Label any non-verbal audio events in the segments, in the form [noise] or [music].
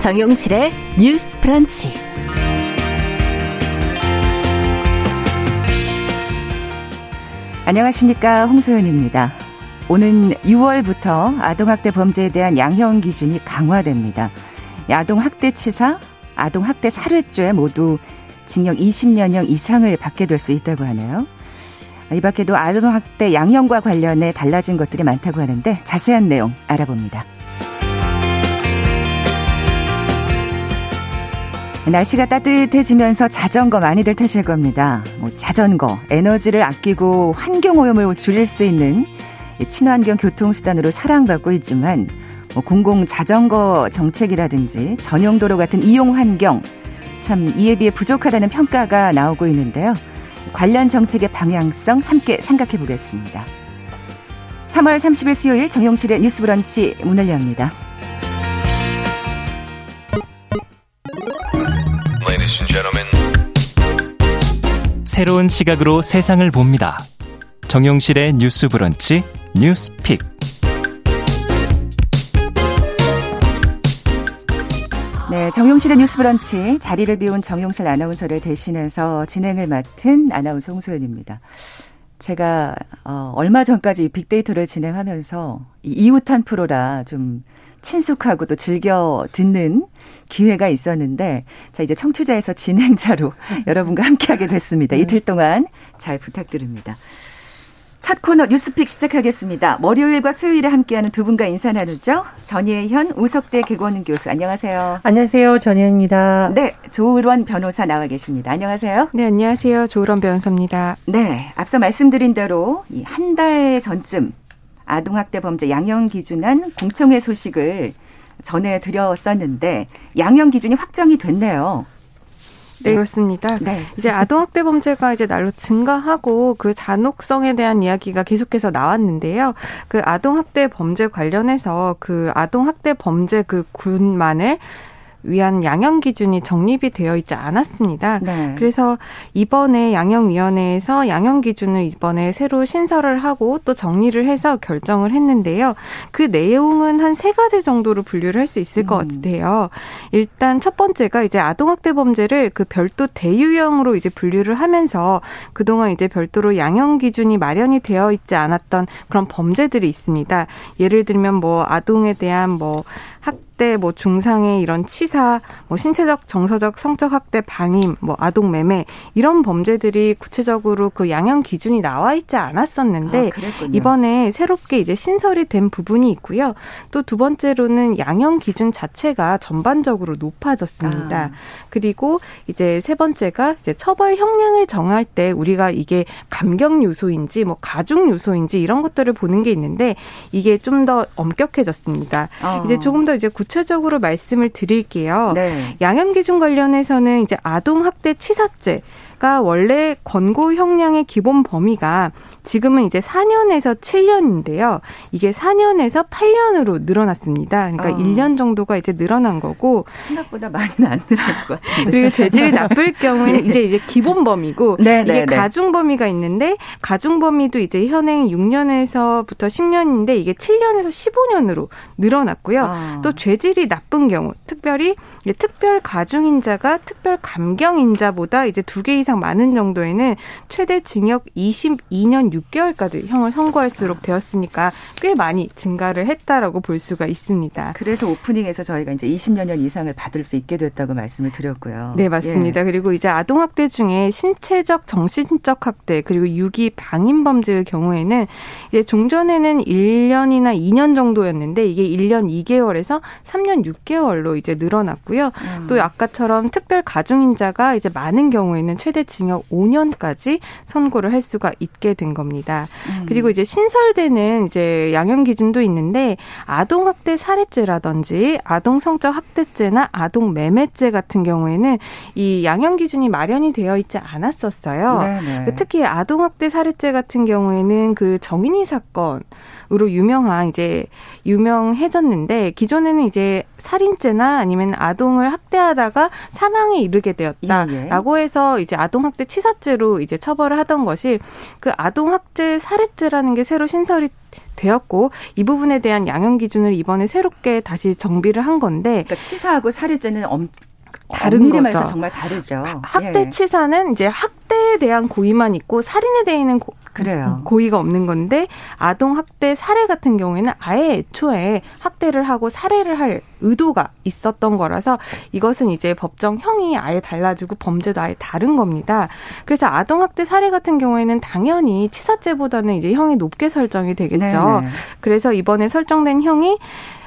정용실의 뉴스 프런치. 안녕하십니까. 홍소연입니다. 오는 6월부터 아동학대 범죄에 대한 양형 기준이 강화됩니다. 아동학대치사, 아동학대 살해죄 모두 징역 20년형 이상을 받게 될 수 있다고 하네요. 이 밖에도 아동학대 양형과 관련해 달라진 것들이 많다고 하는데 자세한 내용 알아봅니다. 날씨가 따뜻해지면서 자전거 많이들 타실 겁니다. 뭐 자전거, 에너지를 아끼고 환경 오염을 줄일 수 있는 친환경 교통수단으로 사랑받고 있지만 뭐 공공 자전거 정책이라든지 전용 도로 같은 이용 환경 참 이에 비해 부족하다는 평가가 나오고 있는데요. 관련 정책의 방향성 함께 생각해 보겠습니다. 3월 30일 수요일 정용실의 뉴스 브런치 문을 엽니다. 새로운 시각으로 세상을 봅니다. 정용실의 뉴스 브런치 뉴스픽. 네, 정용실의 뉴스 브런치 자리를 비운 정용실 아나운서를 대신해서 진행을 맡은 아나운서 홍소연입니다. 제가 어, 얼마 전까지 빅데이터를 진행하면서 이웃한 프로라 좀 친숙하고 또 즐겨 듣는 기회가 있었는데 자 이제 청취자에서 진행자로 [laughs] 여러분과 함께하게 됐습니다. 네. 이틀 동안 잘 부탁드립니다. 첫 코너 뉴스픽 시작하겠습니다. 월요일과 수요일에 함께하는 두 분과 인사 나누죠. 전예현 우석대 개원 교수 안녕하세요. 안녕하세요. 전예현입니다. 네, 조으론 변호사 나와 계십니다. 안녕하세요. 네, 안녕하세요. 조으론 변호사입니다. 네, 앞서 말씀드린 대로 한달 전쯤 아동학대 범죄 양형 기준안 공청회 소식을 전해드렸었는데 양형 기준이 확정이 됐네요. 네, 그렇습니다. 네. 이제 아동학대 범죄가 이제 날로 증가하고 그 잔혹성에 대한 이야기가 계속해서 나왔는데요. 그 아동학대 범죄 관련해서 그 아동학대 범죄 그 군만을 위한 양형 기준이 정립이 되어 있지 않았습니다. 네. 그래서 이번에 양형위원회에서 양형 기준을 이번에 새로 신설을 하고 또 정리를 해서 결정을 했는데요. 그 내용은 한 세 가지 정도로 분류를 할 수 있을 것 음. 같아요. 일단 첫 번째가 이제 아동학대 범죄를 그 별도 대유형으로 이제 분류를 하면서 그동안 이제 별도로 양형 기준이 마련이 되어 있지 않았던 그런 범죄들이 있습니다. 예를 들면 뭐 아동에 대한 뭐 학, 학대, 뭐 중상의 이런 치사, 뭐 신체적, 정서적, 성적 학대, 방임, 뭐 아동 매매 이런 범죄들이 구체적으로 그 양형 기준이 나와 있지 않았었는데 아, 이번에 새롭게 이제 신설이 된 부분이 있고요. 또 두 번째로는 양형 기준 자체가 전반적으로 높아졌습니다. 아. 그리고 이제 세 번째가 이제 처벌 형량을 정할 때 우리가 이게 감경 요소인지 뭐 가중 요소인지 이런 것들을 보는 게 있는데 이게 좀 더 엄격해졌습니다. 어. 이제 조금 더 이제 구 구체적으로 말씀을 드릴게요. 네. 양형 기준 관련해서는 이제 아동 학대 치사죄 가 원래 권고 형량의 기본 범위가 지금은 이제 4년에서 7년인데요. 이게 4년에서 8년으로 늘어났습니다. 그러니까 어. 1년 정도가 이제 늘어난 거고 생각보다 많이는 안 늘어난 것 같아요. 그리고 죄질이 [laughs] 나쁠 경우에는 이제 이제 기본 범위고 네, 이게 네, 네. 가중 범위가 있는데 가중 범위도 이제 현행 6년에서부터 10년인데 이게 7년에서 15년으로 늘어났고요. 어. 또 죄질이 나쁜 경우, 특별히 특별 가중 인자가 특별 감경 인자보다 이제 두 개 이상 이상 많은 정도에는 최대 징역 22년 6개월까지 형을 선고할수록 되었으니까 꽤 많이 증가를 했다라고 볼 수가 있습니다. 그래서 오프닝에서 저희가 이제 20년 이상을 받을 수 있게 됐다고 말씀을 드렸고요. 네, 맞습니다. 예. 그리고 이제 아동 학대 중에 신체적, 정신적 학대 그리고 유기 방임 범죄의 경우에는 이제 종전에는 1년이나 2년 정도였는데 이게 1년 2개월에서 3년 6개월로 이제 늘어났고요. 음. 또 아까처럼 특별 가중인자가 이제 많은 경우에는 최대 최대 징역 5년까지 선고를 할 수가 있게 된 겁니다. 음. 그리고 이제 신설되는 이제 양형 기준도 있는데 아동 학대 살해죄라든지 아동 성적 학대죄나 아동 매매죄 같은 경우에는 이 양형 기준이 마련이 되어 있지 않았었어요. 네네. 그 특히 아동 학대 살해죄 같은 경우에는 그 정인이 사건 으로 유명한 이제 유명해졌는데 기존에는 이제 살인죄나 아니면 아동을 학대하다가 사망에 이르게 되었다라고 예, 예. 해서 이제 아동 학대 치사죄로 이제 처벌을 하던 것이 그 아동 학대 살해죄라는 게 새로 신설이 되었고 이 부분에 대한 양형 기준을 이번에 새롭게 다시 정비를 한 건데 그러니까 치사하고 살해죄는 엄, 다른 거죠. 정말 다르죠. 학대 예. 치사는 이제 학 대에 대한 고의만 있고 살인에 대해는 고, 그래요. 고의가 없는 건데 아동 학대 살해 같은 경우에는 아예 애초에 학대를 하고 살해를 할 의도가 있었던 거라서 이것은 이제 법정형이 아예 달라지고 범죄도 아예 다른 겁니다. 그래서 아동 학대 살해 같은 경우에는 당연히 치사죄보다는 이제 형이 높게 설정이 되겠죠. 네네. 그래서 이번에 설정된 형이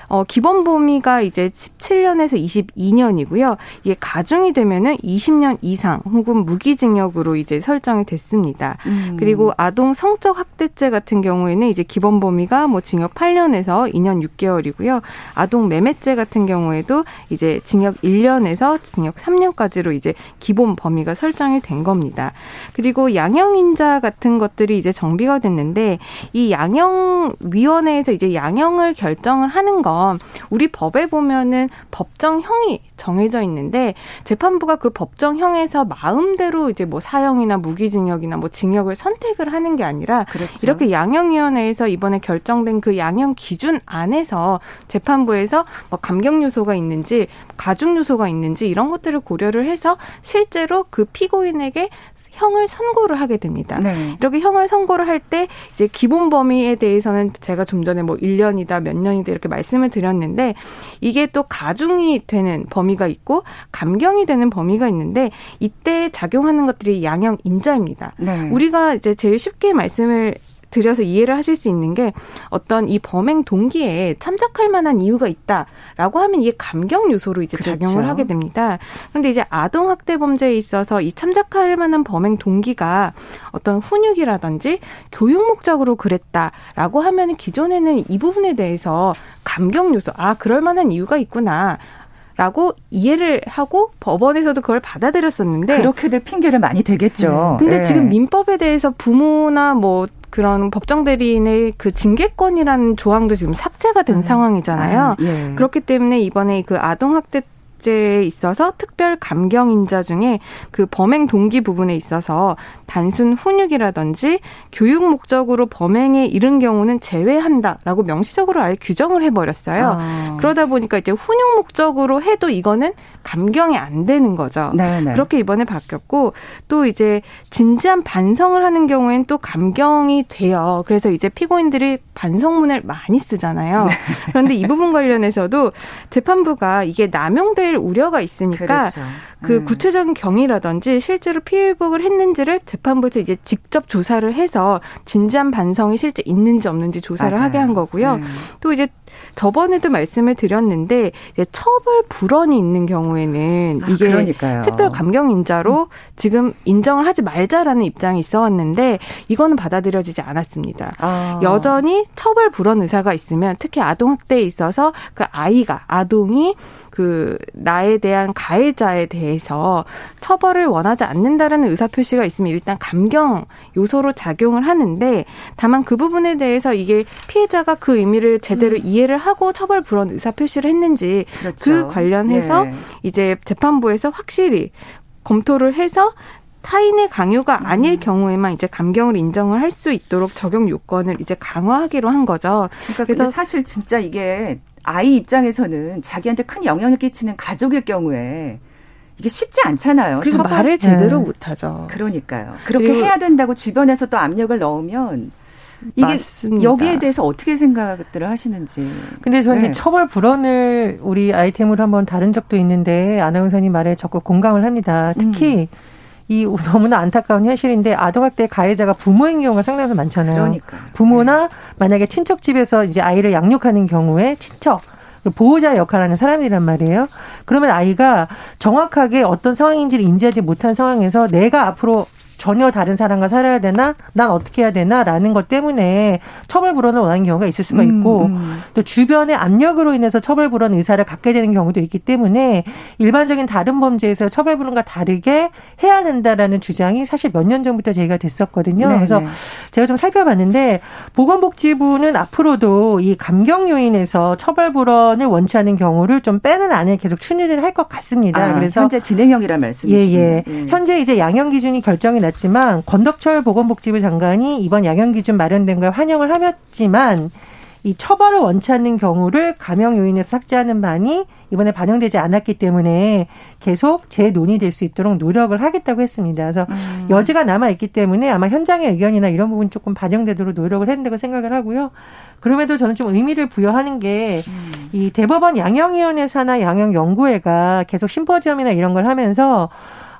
어, 기본 범위가 이제 17년에서 22년이고요. 이게 가중이 되면은 20년 이상 혹은 무기징역으로 이제 설정이 됐습니다. 음. 그리고 아동 성적 학대죄 같은 경우에는 이제 기본 범위가 뭐 징역 8년에서 2년 6개월이고요. 아동 매매죄 같은 경우에도 이제 징역 1년에서 징역 3년까지로 이제 기본 범위가 설정이 된 겁니다. 그리고 양형인자 같은 것들이 이제 정비가 됐는데 이 양형위원회에서 이제 양형을 결정을 하는 건 우리 법에 보면은 법정형이 정해져 있는데 재판부가 그 법정형에서 마음대로 이제 뭐 사형이나 무기징역이나 뭐 징역을 선택을 하는 게 아니라 그렇죠. 이렇게 양형위원회에서 이번에 결정된 그 양형 기준 안에서 재판부에서 뭐 감경 요소가 있는지 가중 요소가 있는지 이런 것들을 고려를 해서 실제로 그 피고인에게 형을 선고를 하게 됩니다. 네. 이렇게 형을 선고를 할 때 이제 기본 범위에 대해서는 제가 좀 전에 뭐 1년이다 몇 년이다 이렇게 말씀을 드렸는데 이게 또 가중이 되는 범위가 있고 감경이 되는 범위가 있는데 이때 작용하는 것들이 양형 인자입니다. 네. 우리가 이제 제일 쉽게 말씀을 들여서 이해를 하실 수 있는 게 어떤 이 범행 동기에 참작할 만한 이유가 있다라고 하면 이게 감경 요소로 이제 그렇죠. 작용을 하게 됩니다. 그런데 이제 아동 학대 범죄에 있어서 이 참작할 만한 범행 동기가 어떤 훈육이라든지 교육 목적으로 그랬다라고 하면 기존에는 이 부분에 대해서 감경 요소 아 그럴 만한 이유가 있구나. 라고 이해를 하고 법원에서도 그걸 받아들였었는데 그렇게들 핑계를 많이 대겠죠. 네. 근데 네. 지금 민법에 대해서 부모나 뭐 그런 법정 대리인의 그 징계권이라는 조항도 지금 삭제가 된 음. 상황이잖아요. 아, 예. 그렇기 때문에 이번에 그 아동 학대 문제에 있어서 특별 감경 인자 중에 그 범행 동기 부분에 있어서 단순 훈육이라든지 교육 목적으로 범행에 이른 경우는 제외한다라고 명시적으로 아예 규정을 해버렸어요. 아. 그러다 보니까 이제 훈육 목적으로 해도 이거는 감경이 안 되는 거죠. 네네. 네. 그렇게 이번에 바뀌었고 또 이제 진지한 반성을 하는 경우엔 또 감경이 돼요. 그래서 이제 피고인들이 반성문을 많이 쓰잖아요. 네. 그런데 이 부분 관련해서도 재판부가 이게 남용될 할 우려가 있으니까 그렇죠. 그 음. 구체적인 경위라든지 실제로 피해 회복을 했는지를 재판부에서 이제 직접 조사를 해서 진지한 반성이 실제 있는지 없는지 조사를 맞아요. 하게 한 거고요. 음. 또 이제 저번에도 말씀을 드렸는데 이제 처벌 불원이 있는 경우에는 아, 이게 그러니까요. 특별 감경 인자로 음. 지금 인정을 하지 말자라는 입장이 있어 왔는데 이거는 받아들여지지 않았습니다. 아. 여전히 처벌 불원 의사가 있으면 특히 아동 학대에 있어서 그 아이가 아동이 그 나에 대한 가해자에 대해서 처벌을 원하지 않는다라는 의사 표시가 있으면 일단 감경 요소로 작용을 하는데 다만 그 부분에 대해서 이게 피해자가 그 의미를 제대로 음. 이해를 하고 처벌 불원 의사 표시를 했는지 그렇죠. 그 관련해서 예. 이제 재판부에서 확실히 검토를 해서 타인의 강요가 아닐 음. 경우에만 이제 감경을 인정을 할 수 있도록 적용 요건을 이제 강화하기로 한 거죠. 그러니까 그래서 사실 진짜 이게 아이 입장에서는 자기한테 큰 영향을 끼치는 가족일 경우에 이게 쉽지 않잖아요. 그리고 처벌. 말을 제대로 네. 못하죠. 그러니까요. 그렇게 해야 된다고 주변에서 또 압력을 넣으면 이게 맞습니다. 여기에 대해서 어떻게 생각들을 하시는지. 근데 저는 네. 처벌 불원을 우리 아이템으로 한번 다룬 적도 있는데 아나운서님 말에 적극 공감을 합니다. 특히 음. 이 너무나 안타까운 현실인데 아동학대 가해자가 부모인 경우가 상당히 많잖아요. 그러니까. 부모나 네. 만약에 친척 집에서 이제 아이를 양육하는 경우에 친척 보호자 역할하는 사람이란 말이에요. 그러면 아이가 정확하게 어떤 상황인지를 인지하지 못한 상황에서 내가 앞으로 전혀 다른 사람과 살아야 되나? 난 어떻게 해야 되나? 라는 것 때문에 처벌 불원을 원하는 경우가 있을 수가 있고 음, 음. 또 주변의 압력으로 인해서 처벌 불원 의사를 갖게 되는 경우도 있기 때문에 일반적인 다른 범죄에서 처벌 불원과 다르게 해야 된다라는 주장이 사실 몇 년 전부터 제기가 됐었거든요. 네네. 그래서 네. 제가 좀 살펴봤는데 보건복지부는 앞으로도 이 감경 요인에서 처벌 불원을 원치 않는 경우를 좀 빼는 안을 계속 추진을 할 것 같습니다. 아, 그래서 현재 진행형이란 말씀이시죠? 예, 예. 예. 현재 이제 양형 기준이 결정이 났지만 권덕철 보건복지부 장관이 이번 양형 기준 마련된 걸 환영을 하였지만 이 처벌을 원치 않는 경우를 감형 요인에서 삭제하는 반이 이번에 반영되지 않았기 때문에 계속 재논의될 수 있도록 노력을 하겠다고 했습니다. 그래서 음. 여지가 남아 있기 때문에 아마 현장의 의견이나 이런 부분 조금 반영되도록 노력을 했다고 생각을 하고요. 그럼에도 저는 좀 의미를 부여하는 게이 음. 대법원 양형위원회 사나 양형연구회가 계속 심포지엄이나 이런 걸 하면서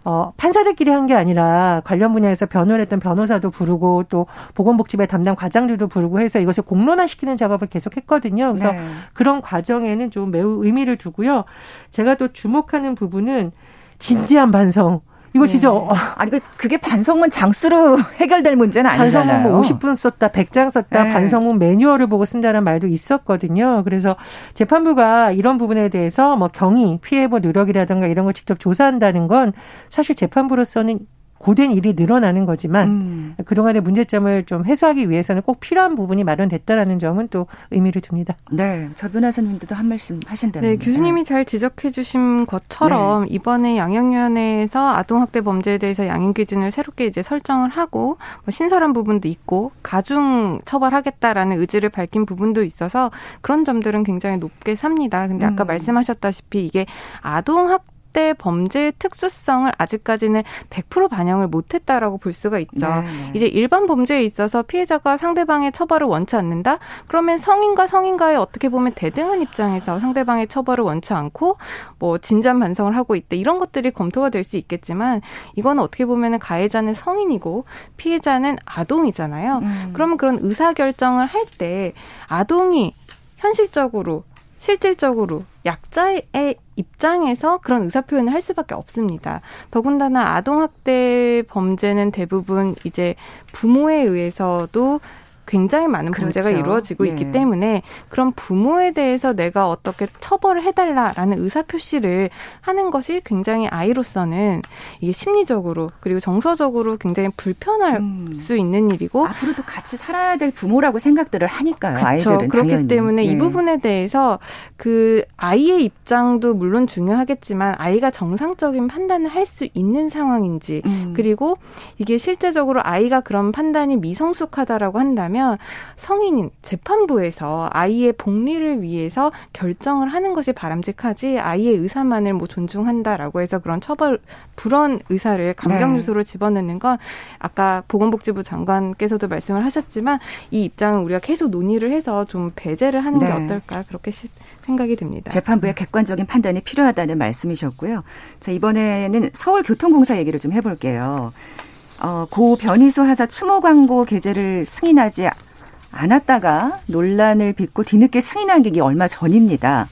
어, 판사들끼리 한 게 아니라 관련 분야에서 변호를 했던 변호사도 부르고 또 보건복지부의 담당 과장들도 부르고 해서 이것을 공론화시키는 작업을 계속 했거든요. 그래서 네. 그런 과정에는 좀 매우 의미를 두고요. 제가 또 주목하는 부분은 진지한 반성. 이거 진짜 네. 어. 아니 그 그게 반성문 장수로 [laughs] 해결될 문제는 아니잖아요. 반성문 뭐 50분 썼다, 100장 썼다, 네. 반성문 매뉴얼을 보고 쓴다는 말도 있었거든요. 그래서 재판부가 이런 부분에 대해서 뭐 경위, 피해보 노력이라든가 이런 걸 직접 조사한다는 건 사실 재판부로서는 고된 일이 늘어나는 거지만 음. 그동안의 문제점을 좀 해소하기 위해서는 꼭 필요한 부분이 마련됐다라는 점은 또 의미를 둡니다. 네. 저 변호사님들도 한 말씀 하신다면. 네. 교수님이 잘 지적해 주신 것처럼 네. 이번에 양형위원회에서 아동학대 범죄에 대해서 양형 기준을 새롭게 이제 설정을 하고 뭐 신설한 부분도 있고 가중 처벌하겠다라는 의지를 밝힌 부분도 있어서 그런 점들은 굉장히 높게 삽니다. 근데 아까 음. 말씀하셨다시피 이게 아동학 학 대 범죄의 특수성을 아직까지는 100% 반영을 못했다라고 볼 수가 있죠. 네, 네. 이제 일반 범죄에 있어서 피해자가 상대방의 처벌을 원치 않는다? 그러면 성인과 성인과의 어떻게 보면 대등한 입장에서 상대방의 처벌을 원치 않고 뭐 진전 반성을 하고 있다 이런 것들이 검토가 될 수 있겠지만 이거는 어떻게 보면은 가해자는 성인이고 피해자는 아동이잖아요. 음. 그러면 그런 의사 결정을 할 때 아동이 현실적으로 실질적으로 약자의 입장에서 그런 의사 표현을 할 수밖에 없습니다. 더군다나 아동학대 범죄는 대부분 이제 부모에 의해서도 굉장히 많은 그렇죠. 문제가 이루어지고 예. 있기 때문에 그런 부모에 대해서 내가 어떻게 처벌을 해달라라는 의사표시를 하는 것이 굉장히 아이로서는 이게 심리적으로 그리고 정서적으로 굉장히 불편할 음. 수 있는 일이고 앞으로도 같이 살아야 될 부모라고 생각들을 하니까요. 그렇죠. 아이들은 그렇기 당연히. 때문에 예. 이 부분에 대해서 그 아이의 입장도 물론 중요하겠지만 아이가 정상적인 판단을 할 수 있는 상황인지 음. 그리고 이게 실제적으로 아이가 그런 판단이 미성숙하다라고 한다면 뭐냐면 성인인 재판부에서 아이의 복리를 위해서 결정을 하는 것이 바람직하지 아이의 의사만을 뭐 존중한다라고 해서 그런 처벌 불원 의사를 감경 요소로 네. 집어넣는 건 아까 보건복지부 장관께서도 말씀을 하셨지만 이 입장은 우리가 계속 논의를 해서 좀 배제를 하는 네. 게 어떨까 그렇게 생각이 듭니다. 재판부의 객관적인 판단이 필요하다는 말씀이셨고요. 자, 이번에는 서울교통공사 얘기를 좀 해볼게요. 어, 고 변희수 하사 추모 광고 게재를 승인하지 않았다가 논란을 빚고 뒤늦게 승인한 게 얼마 전입니다.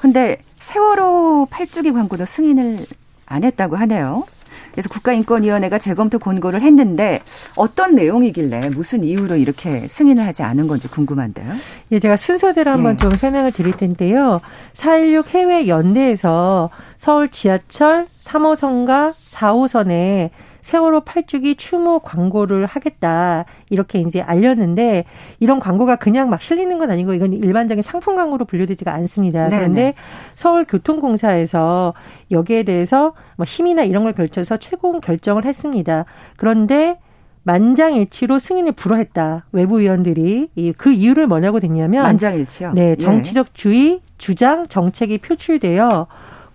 근데 세월호 8주기 광고도 승인을 안 했다고 하네요. 그래서 국가인권위원회가 재검토 권고를 했는데 어떤 내용이길래 무슨 이유로 이렇게 승인을 하지 않은 건지 궁금한데요. 예, 제가 순서대로 한번 예. 좀 설명을 드릴 텐데요. 4.16 해외 연대에서 서울 지하철 3호선과 4호선에 세월호 8주기 추모 광고를 하겠다 이렇게 이제 알렸는데 이런 광고가 그냥 막 실리는 건 아니고 이건 일반적인 상품 광고로 분류되지가 않습니다. 네네. 그런데 네. 서울교통공사에서 여기에 대해서 뭐 힘이나 이런 걸 결쳐서 최고 결정을 했습니다. 그런데 만장일치로 승인을 불허했다. 외부 위원들이 그 이유를 뭐냐고 됐냐면 만장일치요. 네, 예. 정치적 주의 주장 정책이 표출되어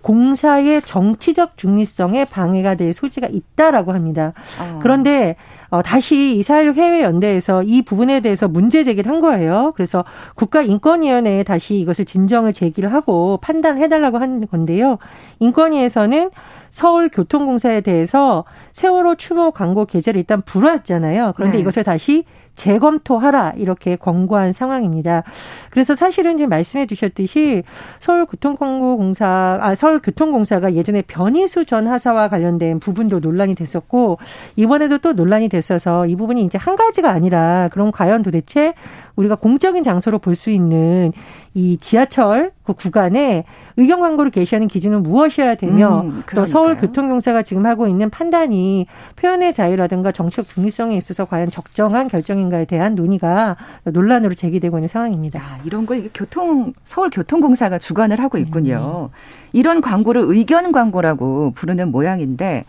공사의 정치적 중립성에 방해가 될 소지가 있다라고 합니다. 어. 그런데 어, 다시 이사육 해외연대에서 이 부분에 대해서 문제 제기를 한 거예요. 그래서 국가인권위원회에 다시 이것을 진정을 제기를 하고 판단해달라고 하는 건데요. 인권위에서는 서울교통공사에 대해서 세월호 추모 광고 게재를 일단 불허했잖아요. 그런데 네. 이것을 다시 재검토하라 이렇게 권고한 상황입니다. 그래서 사실은 지금 말씀해 주셨듯이 서울교통공사 아 서울교통공사가 예전에 변희수 전 하사와 관련된 부분도 논란이 됐었고 이번에도 또 논란이 됐어서 이 부분이 이제 한 가지가 아니라 그럼 과연 도대체 우리가 공적인 장소로 볼 수 있는 이 지하철 그 구간에 의견 광고를 게시하는 기준은 무엇이어야 되며 음, 또 서울 교통공사가 지금 하고 있는 판단이 표현의 자유라든가 정치적 중립성에 있어서 과연 적정한 결정인가에 대한 논의가 논란으로 제기되고 있는 상황입니다. 아, 이런 걸 교통 서울 교통공사가 주관을 하고 있군요. 음. 이런 광고를 의견 광고라고 부르는 모양인데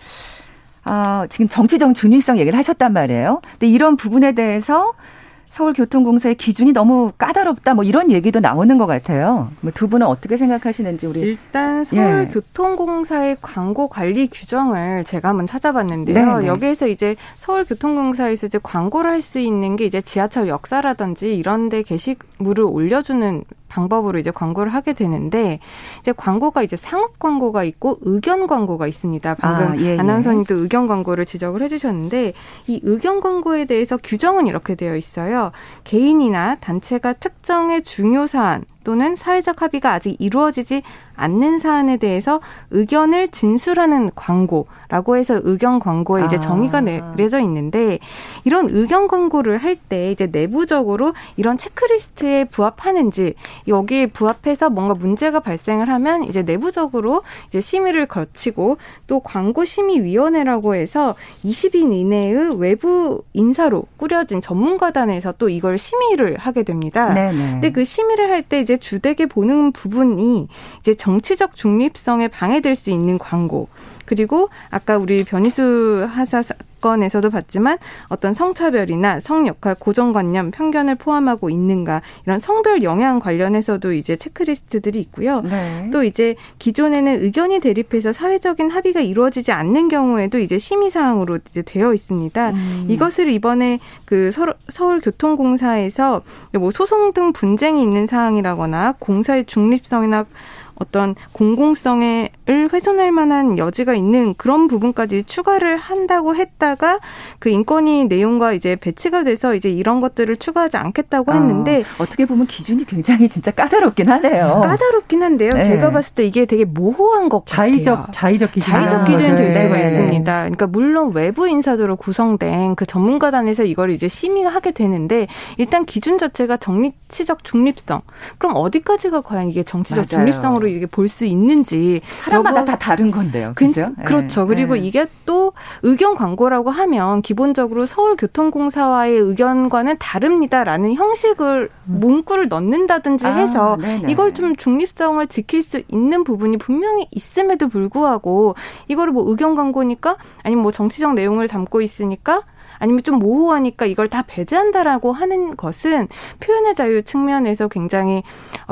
아, 지금 정치적 중립성 얘기를 하셨단 말이에요. 근데 이런 부분에 대해서 서울교통공사의 기준이 너무 까다롭다 뭐 이런 얘기도 나오는 것 같아요. 뭐 두 분은 어떻게 생각하시는지 우리 일단 서울교통공사의 예. 광고 관리 규정을 제가 한번 찾아봤는데요. 네네. 네. 여기에서 이제 서울교통공사에서 이제 광고를 할 수 있는 게 이제 지하철 역사라든지 이런 데 게시물을 올려주는 방법으로 이제 광고를 하게 되는데 이제 광고가 이제 상업 광고가 있고 의견 광고가 있습니다. 방금 아, 예, 예. 아나운서님도 의견 광고를 지적을 해주셨는데 이 의견 광고에 대해서 규정은 이렇게 되어 있어요. 개인이나 단체가 특정의 중요 사안 또는 사회적 합의가 아직 이루어지지 않는 사안에 대해서 의견을 진술하는 광고라고 해서 의견 광고에 이제 아. 정의가 내려져 있는데 이런 의견 광고를 할 때 이제 내부적으로 이런 체크리스트에 부합하는지 여기에 부합해서 뭔가 문제가 발생을 하면 이제 내부적으로 이제 심의를 거치고 또 광고 심의 위원회라고 해서 20인 이내의 외부 인사로 꾸려진 전문가단에서 또 이걸 심의를 하게 됩니다. 네네. 근데 그 심의를 할 때 이제 주되게 보는 부분이 이제 정치적 중립성에 방해될 수 있는 광고. 그리고 아까 우리 변희수 하사 사건에서도 봤지만 어떤 성차별이나 성역할 고정관념, 편견을 포함하고 있는가 이런 성별 영향 관련해서도 이제 체크리스트들이 있고요. 네. 또 이제 기존에는 의견이 대립해서 사회적인 합의가 이루어지지 않는 경우에도 이제 심의 사항으로 이제 되어 있습니다. 음. 이것을 이번에 그 서울교통공사에서 뭐 소송 등 분쟁이 있는 사항이라거나 공사의 중립성이나 어떤 공공성을 훼손할 만한 여지가 있는 그런 부분까지 추가를 한다고 했다가 그 인권위 내용과 이제 배치가 돼서 이제 이런 것들을 추가하지 않겠다고 했는데 어, 떻게 보면 기준이 굉장히 진짜 까다롭긴 하네요. 까다롭긴 한데요. 네. 제가 봤을 때 이게 되게 모호한 것 자의적, 같아요. 자의적 기준 자의적 기준이 될 수가 네. 있습니다. 그러니까 물론 외부 인사들로 구성된 그 전문가단에서 이걸 이제 심의하게 되는데 일단 기준 자체가 정치적 중립성. 그럼 어디까지가 과연 이게 정치적 맞아요. 중립성으로 이게 볼 수 있는지 사람마다 다 다른 건데요. 그죠? 그, 그렇죠. 네. 그리고 네. 이게 또 의견 광고라고 하면 기본적으로 서울교통공사와의 의견과는 다릅니다라는 형식을 음. 문구를 넣는다든지 아, 해서 아, 이걸 좀 중립성을 지킬 수 있는 부분이 분명히 있음에도 불구하고 이거를 뭐 의견 광고니까 아니면 뭐 정치적 내용을 담고 있으니까 아니면 좀 모호하니까 이걸 다 배제한다라고 하는 것은 표현의 자유 측면에서 굉장히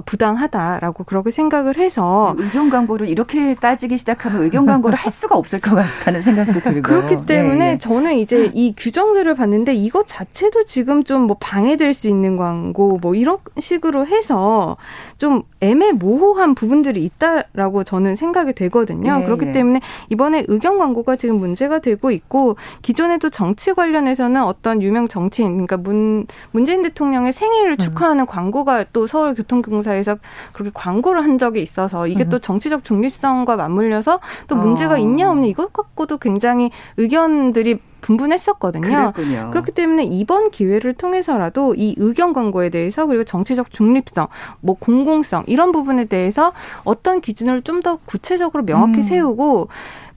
부당하다라고 그렇게 생각을 해서 의견 광고를 이렇게 따지기 시작하면 의견 광고를 할 수가 없을 것 같다는 생각도 들고 그렇기 때문에 예, 예. 저는 이제 이 규정들을 봤는데 이것 자체도 지금 좀 뭐 방해될 수 있는 광고 뭐 이런 식으로 해서 좀 애매모호한 부분들이 있다라고 저는 생각이 되거든요. 예, 그렇기 예. 때문에 이번에 의견 광고가 지금 문제가 되고 있고 기존에도 정치 관련 관련해서는 어떤 유명 정치인, 그러니까 문, 문재인 대통령의 생일을 음. 축하하는 음. 광고가 또 서울교통공사에서 그렇게 광고를 한 적이 있어서 이게 음. 또 정치적 중립성과 맞물려서 또 문제가 어. 있냐 없냐 이것 갖고도 굉장히 의견들이 분분했었거든요. 그랬군요. 그렇기 때문에 이번 기회를 통해서라도 이 의견 광고에 대해서 그리고 정치적 중립성, 뭐 공공성 이런 부분에 대해서 어떤 기준을 좀 더 구체적으로 명확히 음. 세우고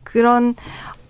그런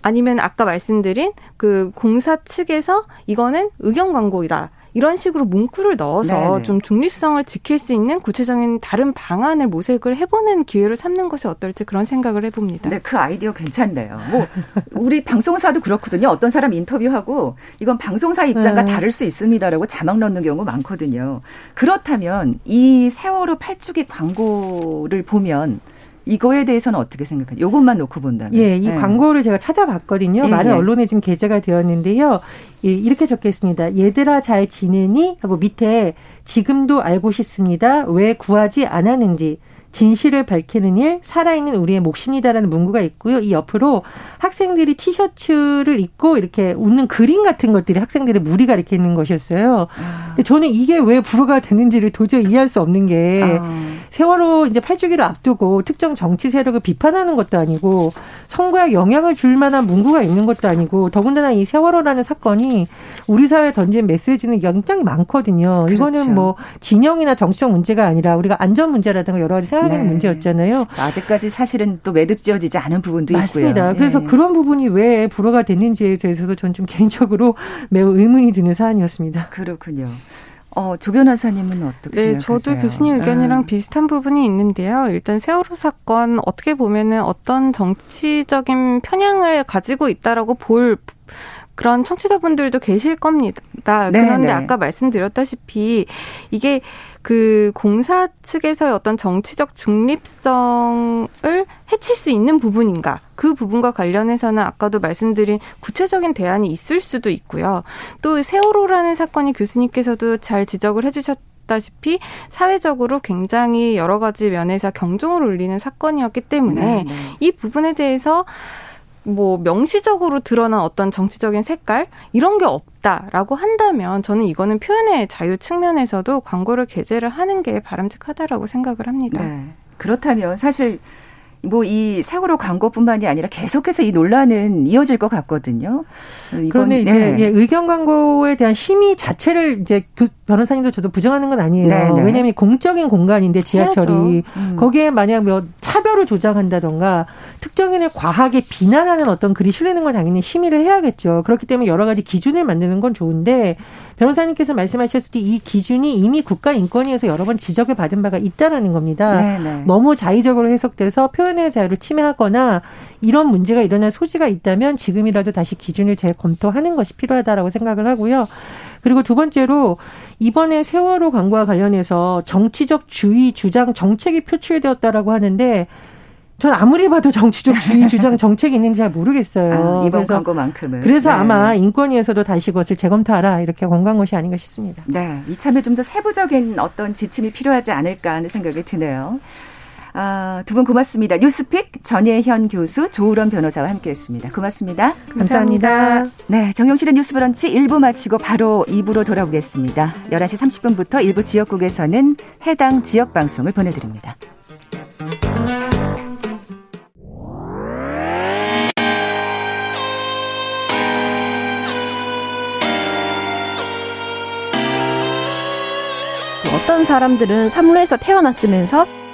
아니면 아까 말씀드린 그 공사 측에서 이거는 의견 광고이다. 이런 식으로 문구를 넣어서 네네. 좀 중립성을 지킬 수 있는 구체적인 다른 방안을 모색을 해보는 기회를 삼는 것이 어떨지 그런 생각을 해봅니다. 네, 그 아이디어 괜찮네요. 뭐 우리 [laughs] 방송사도 그렇거든요. 어떤 사람 인터뷰하고 이건 방송사 입장과 네. 다를 수 있습니다라고 자막 넣는 경우 많거든요. 그렇다면 이 세월호 팔주기 광고를 보면 이거에 대해서는 어떻게 생각하세요? 이것만 놓고 본다면. 예, 이 네. 광고를 제가 찾아봤거든요. 예, 많은 예. 언론에 지금 게재가 되었는데요. 예, 이렇게 적혀 있습니다. 얘들아 잘 지내니? 하고 밑에 지금도 알고 싶습니다. 왜 구하지 않았는지. 진실을 밝히는 일, 살아있는 우리의 몫입니다라는 문구가 있고요. 이 옆으로 학생들이 티셔츠를 입고 이렇게 웃는 그림 같은 것들이 학생들의 무리가 이렇게 있는 것이었어요. 아. 근데 저는 이게 왜 불어가 됐는지를 도저히 이해할 수 없는 게 아. 세월호 이제 8주기를 앞두고 특정 정치 세력을 비판하는 것도 아니고 선거에 영향을 줄 만한 문구가 있는 것도 아니고 더군다나 이 세월호라는 사건이 우리 사회에 던진 메시지는 굉장히 많거든요. 그렇죠. 이거는 뭐 진영이나 정치적 문제가 아니라 우리가 안전 문제라든가 여러 가지 생각하는 네. 문제였잖아요. 아직까지 사실은 또 매듭지어지지 않은 부분도 맞습니다. 있고요. 그래서 네. 그런 부분이 왜 불어가 됐는지에 대해서도 전 좀 개인적으로 매우 의문이 드는 사안이었습니다. 그렇군요. 어, 조 변호사님은 어떻게 네, 생각하세요? 저도 교수님 의견이랑 음. 비슷한 부분이 있는데요. 일단 세월호 사건 어떻게 보면은 어떤 정치적인 편향을 가지고 있다라고 볼 그런 청취자분들도 계실 겁니다. 네, 그런데 네. 아까 말씀드렸다시피 이게 그 공사 측에서의 어떤 정치적 중립성을 해칠 수 있는 부분인가? 그 부분과 관련해서는 아까도 말씀드린 구체적인 대안이 있을 수도 있고요. 또 세월호라는 사건이 교수님께서도 잘 지적을 해주셨 다시피 사회적으로 굉장히 여러 가지 면에서 경종을 울리는 사건이었기 때문에 네, 네. 이 부분에 대해서 뭐 명시적으로 드러난 어떤 정치적인 색깔 이런 게 없다라고 한다면 저는 이거는 표현의 자유 측면에서도 광고를 게재를 하는 게 바람직하다라고 생각을 합니다. 네. 그렇다면 사실 뭐이 세월호 광고뿐만이 아니라 계속해서 이 논란은 이어질 것 같거든요. 그런데 이제 네. 예, 의견 광고에 대한 심의 자체를 이제 변호사님도 저도 부정하는 건 아니에요. 네, 네. 왜냐하면 공적인 공간인데 지하철이 음. 거기에 만약 뭐 차별을 조장한다던가 특정인을 과하게 비난하는 어떤 글이 실리는 건 당연히 심의를 해야겠죠. 그렇기 때문에 여러 가지 기준을 만드는 건 좋은데 변호사님께서 말씀하셨을 때 이 기준이 이미 국가인권위에서 여러 번 지적을 받은 바가 있다라는 겁니다. 네네. 네. 너무 자의적으로 해석돼서 표현의 자유를 침해하거나 이런 문제가 일어날 소지가 있다면 지금이라도 다시 기준을 재검토하는 것이 필요하다라고 생각을 하고요. 그리고 두 번째로 이번에 세월호 광고와 관련해서 정치적 주의 주장 정책이 표출되었다라고 하는데 전 아무리 봐도 정치적 주의 주장 [laughs] 정책이 있는지 잘 모르겠어요. 아, 이번 그래서, 광고만큼은. 그래서 네. 아마 인권위에서도 다시 그것을 재검토하라 이렇게 권고한 것이 아닌가 싶습니다. 네, 이참에 좀 더 세부적인 어떤 지침이 필요하지 않을까 하는 생각이 드네요. 아, 두 분 고맙습니다. 뉴스픽 전예현 교수, 조우런 변호사와 함께했습니다. 고맙습니다. 감사합니다. 감사합니다. 네, 정영실의 뉴스 브런치 1부 마치고 바로 2부로 돌아오겠습니다. 11시 30분부터 일부 지역국에서는 해당 지역 방송을 보내드립니다. 어떤 사람들은 삼루에서 태어났으면서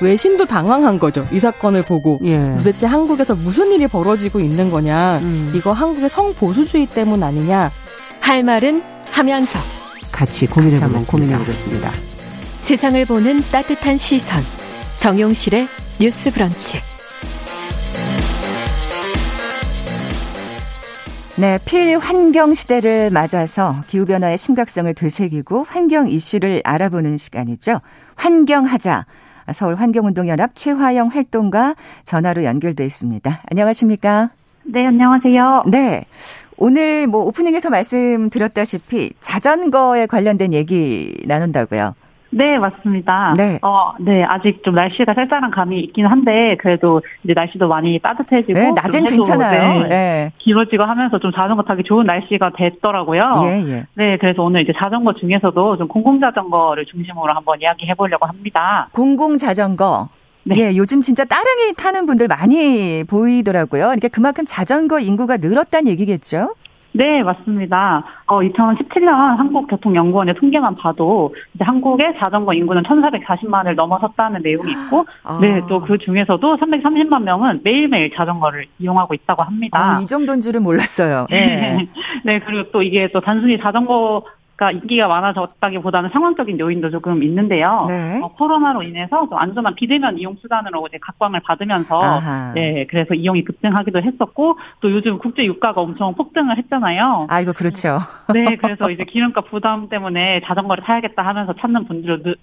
외신도 당황한 거죠. 이 사건을 보고 예. 도대체 한국에서 무슨 일이 벌어지고 있는 거냐. 음. 이거 한국의 성보수주의 때문 아니냐. 할 말은 하면서 같이 고민해보겠습니다. 고민해보겠습니다. 세상을 보는 따뜻한 시선. 정용실의 뉴스 브런치. 네, 필환경 시대를 맞아서 기후변화의 심각성을 되새기고 환경 이슈를 알아보는 시간이죠. 환경하자. 서울 환경운동연합 최화영 활동가 전화로 연결돼 있습니다. 안녕하십니까? 네, 안녕하세요. 네. 오늘 뭐 오프닝에서 말씀드렸다시피 자전거에 관련된 얘기 나눈다고요. 네, 맞습니다. 네. 어, 네, 아직 좀 날씨가 쌀쌀한 감이 있긴 한데, 그래도 이제 날씨도 많이 따뜻해지고. 네, 낮엔 괜찮아요. 네, 네. 길어지고 하면서 좀 자전거 타기 좋은 날씨가 됐더라고요. 예, 예. 네, 그래서 오늘 이제 자전거 중에서도 좀 공공자전거를 중심으로 한번 이야기해 보려고 합니다. 공공자전거. 네. 예, 요즘 진짜 따릉이 타는 분들 많이 보이더라고요. 그러니까 그만큼 자전거 인구가 늘었다는 얘기겠죠? 네, 맞습니다. 어, 2017년 한국교통연구원의 통계만 봐도 이제 한국의 자전거 인구는 1,440만을 넘어섰다는 내용이 있고, 아. 네, 또 그 중에서도 330만 명은 매일매일 자전거를 이용하고 있다고 합니다. 아, 이 정도인 줄은 몰랐어요. 네. [laughs] 네, 그리고 또 이게 또 단순히 자전거 가 인기가 많아졌다기보다는 상황적인 요인도 조금 있는데요. 네. 어, 코로나로 인해서 좀 안전한 비대면 이용 수단으로 이제 각광을 받으면서 아하. 네 그래서 이용이 급증하기도 했었고 또 요즘 국제 유가가 엄청 폭등을 했잖아요. 아 이거 그렇죠. 네 그래서 이제 기름값 부담 때문에 자전거를 타야겠다 하면서 찾는 분들도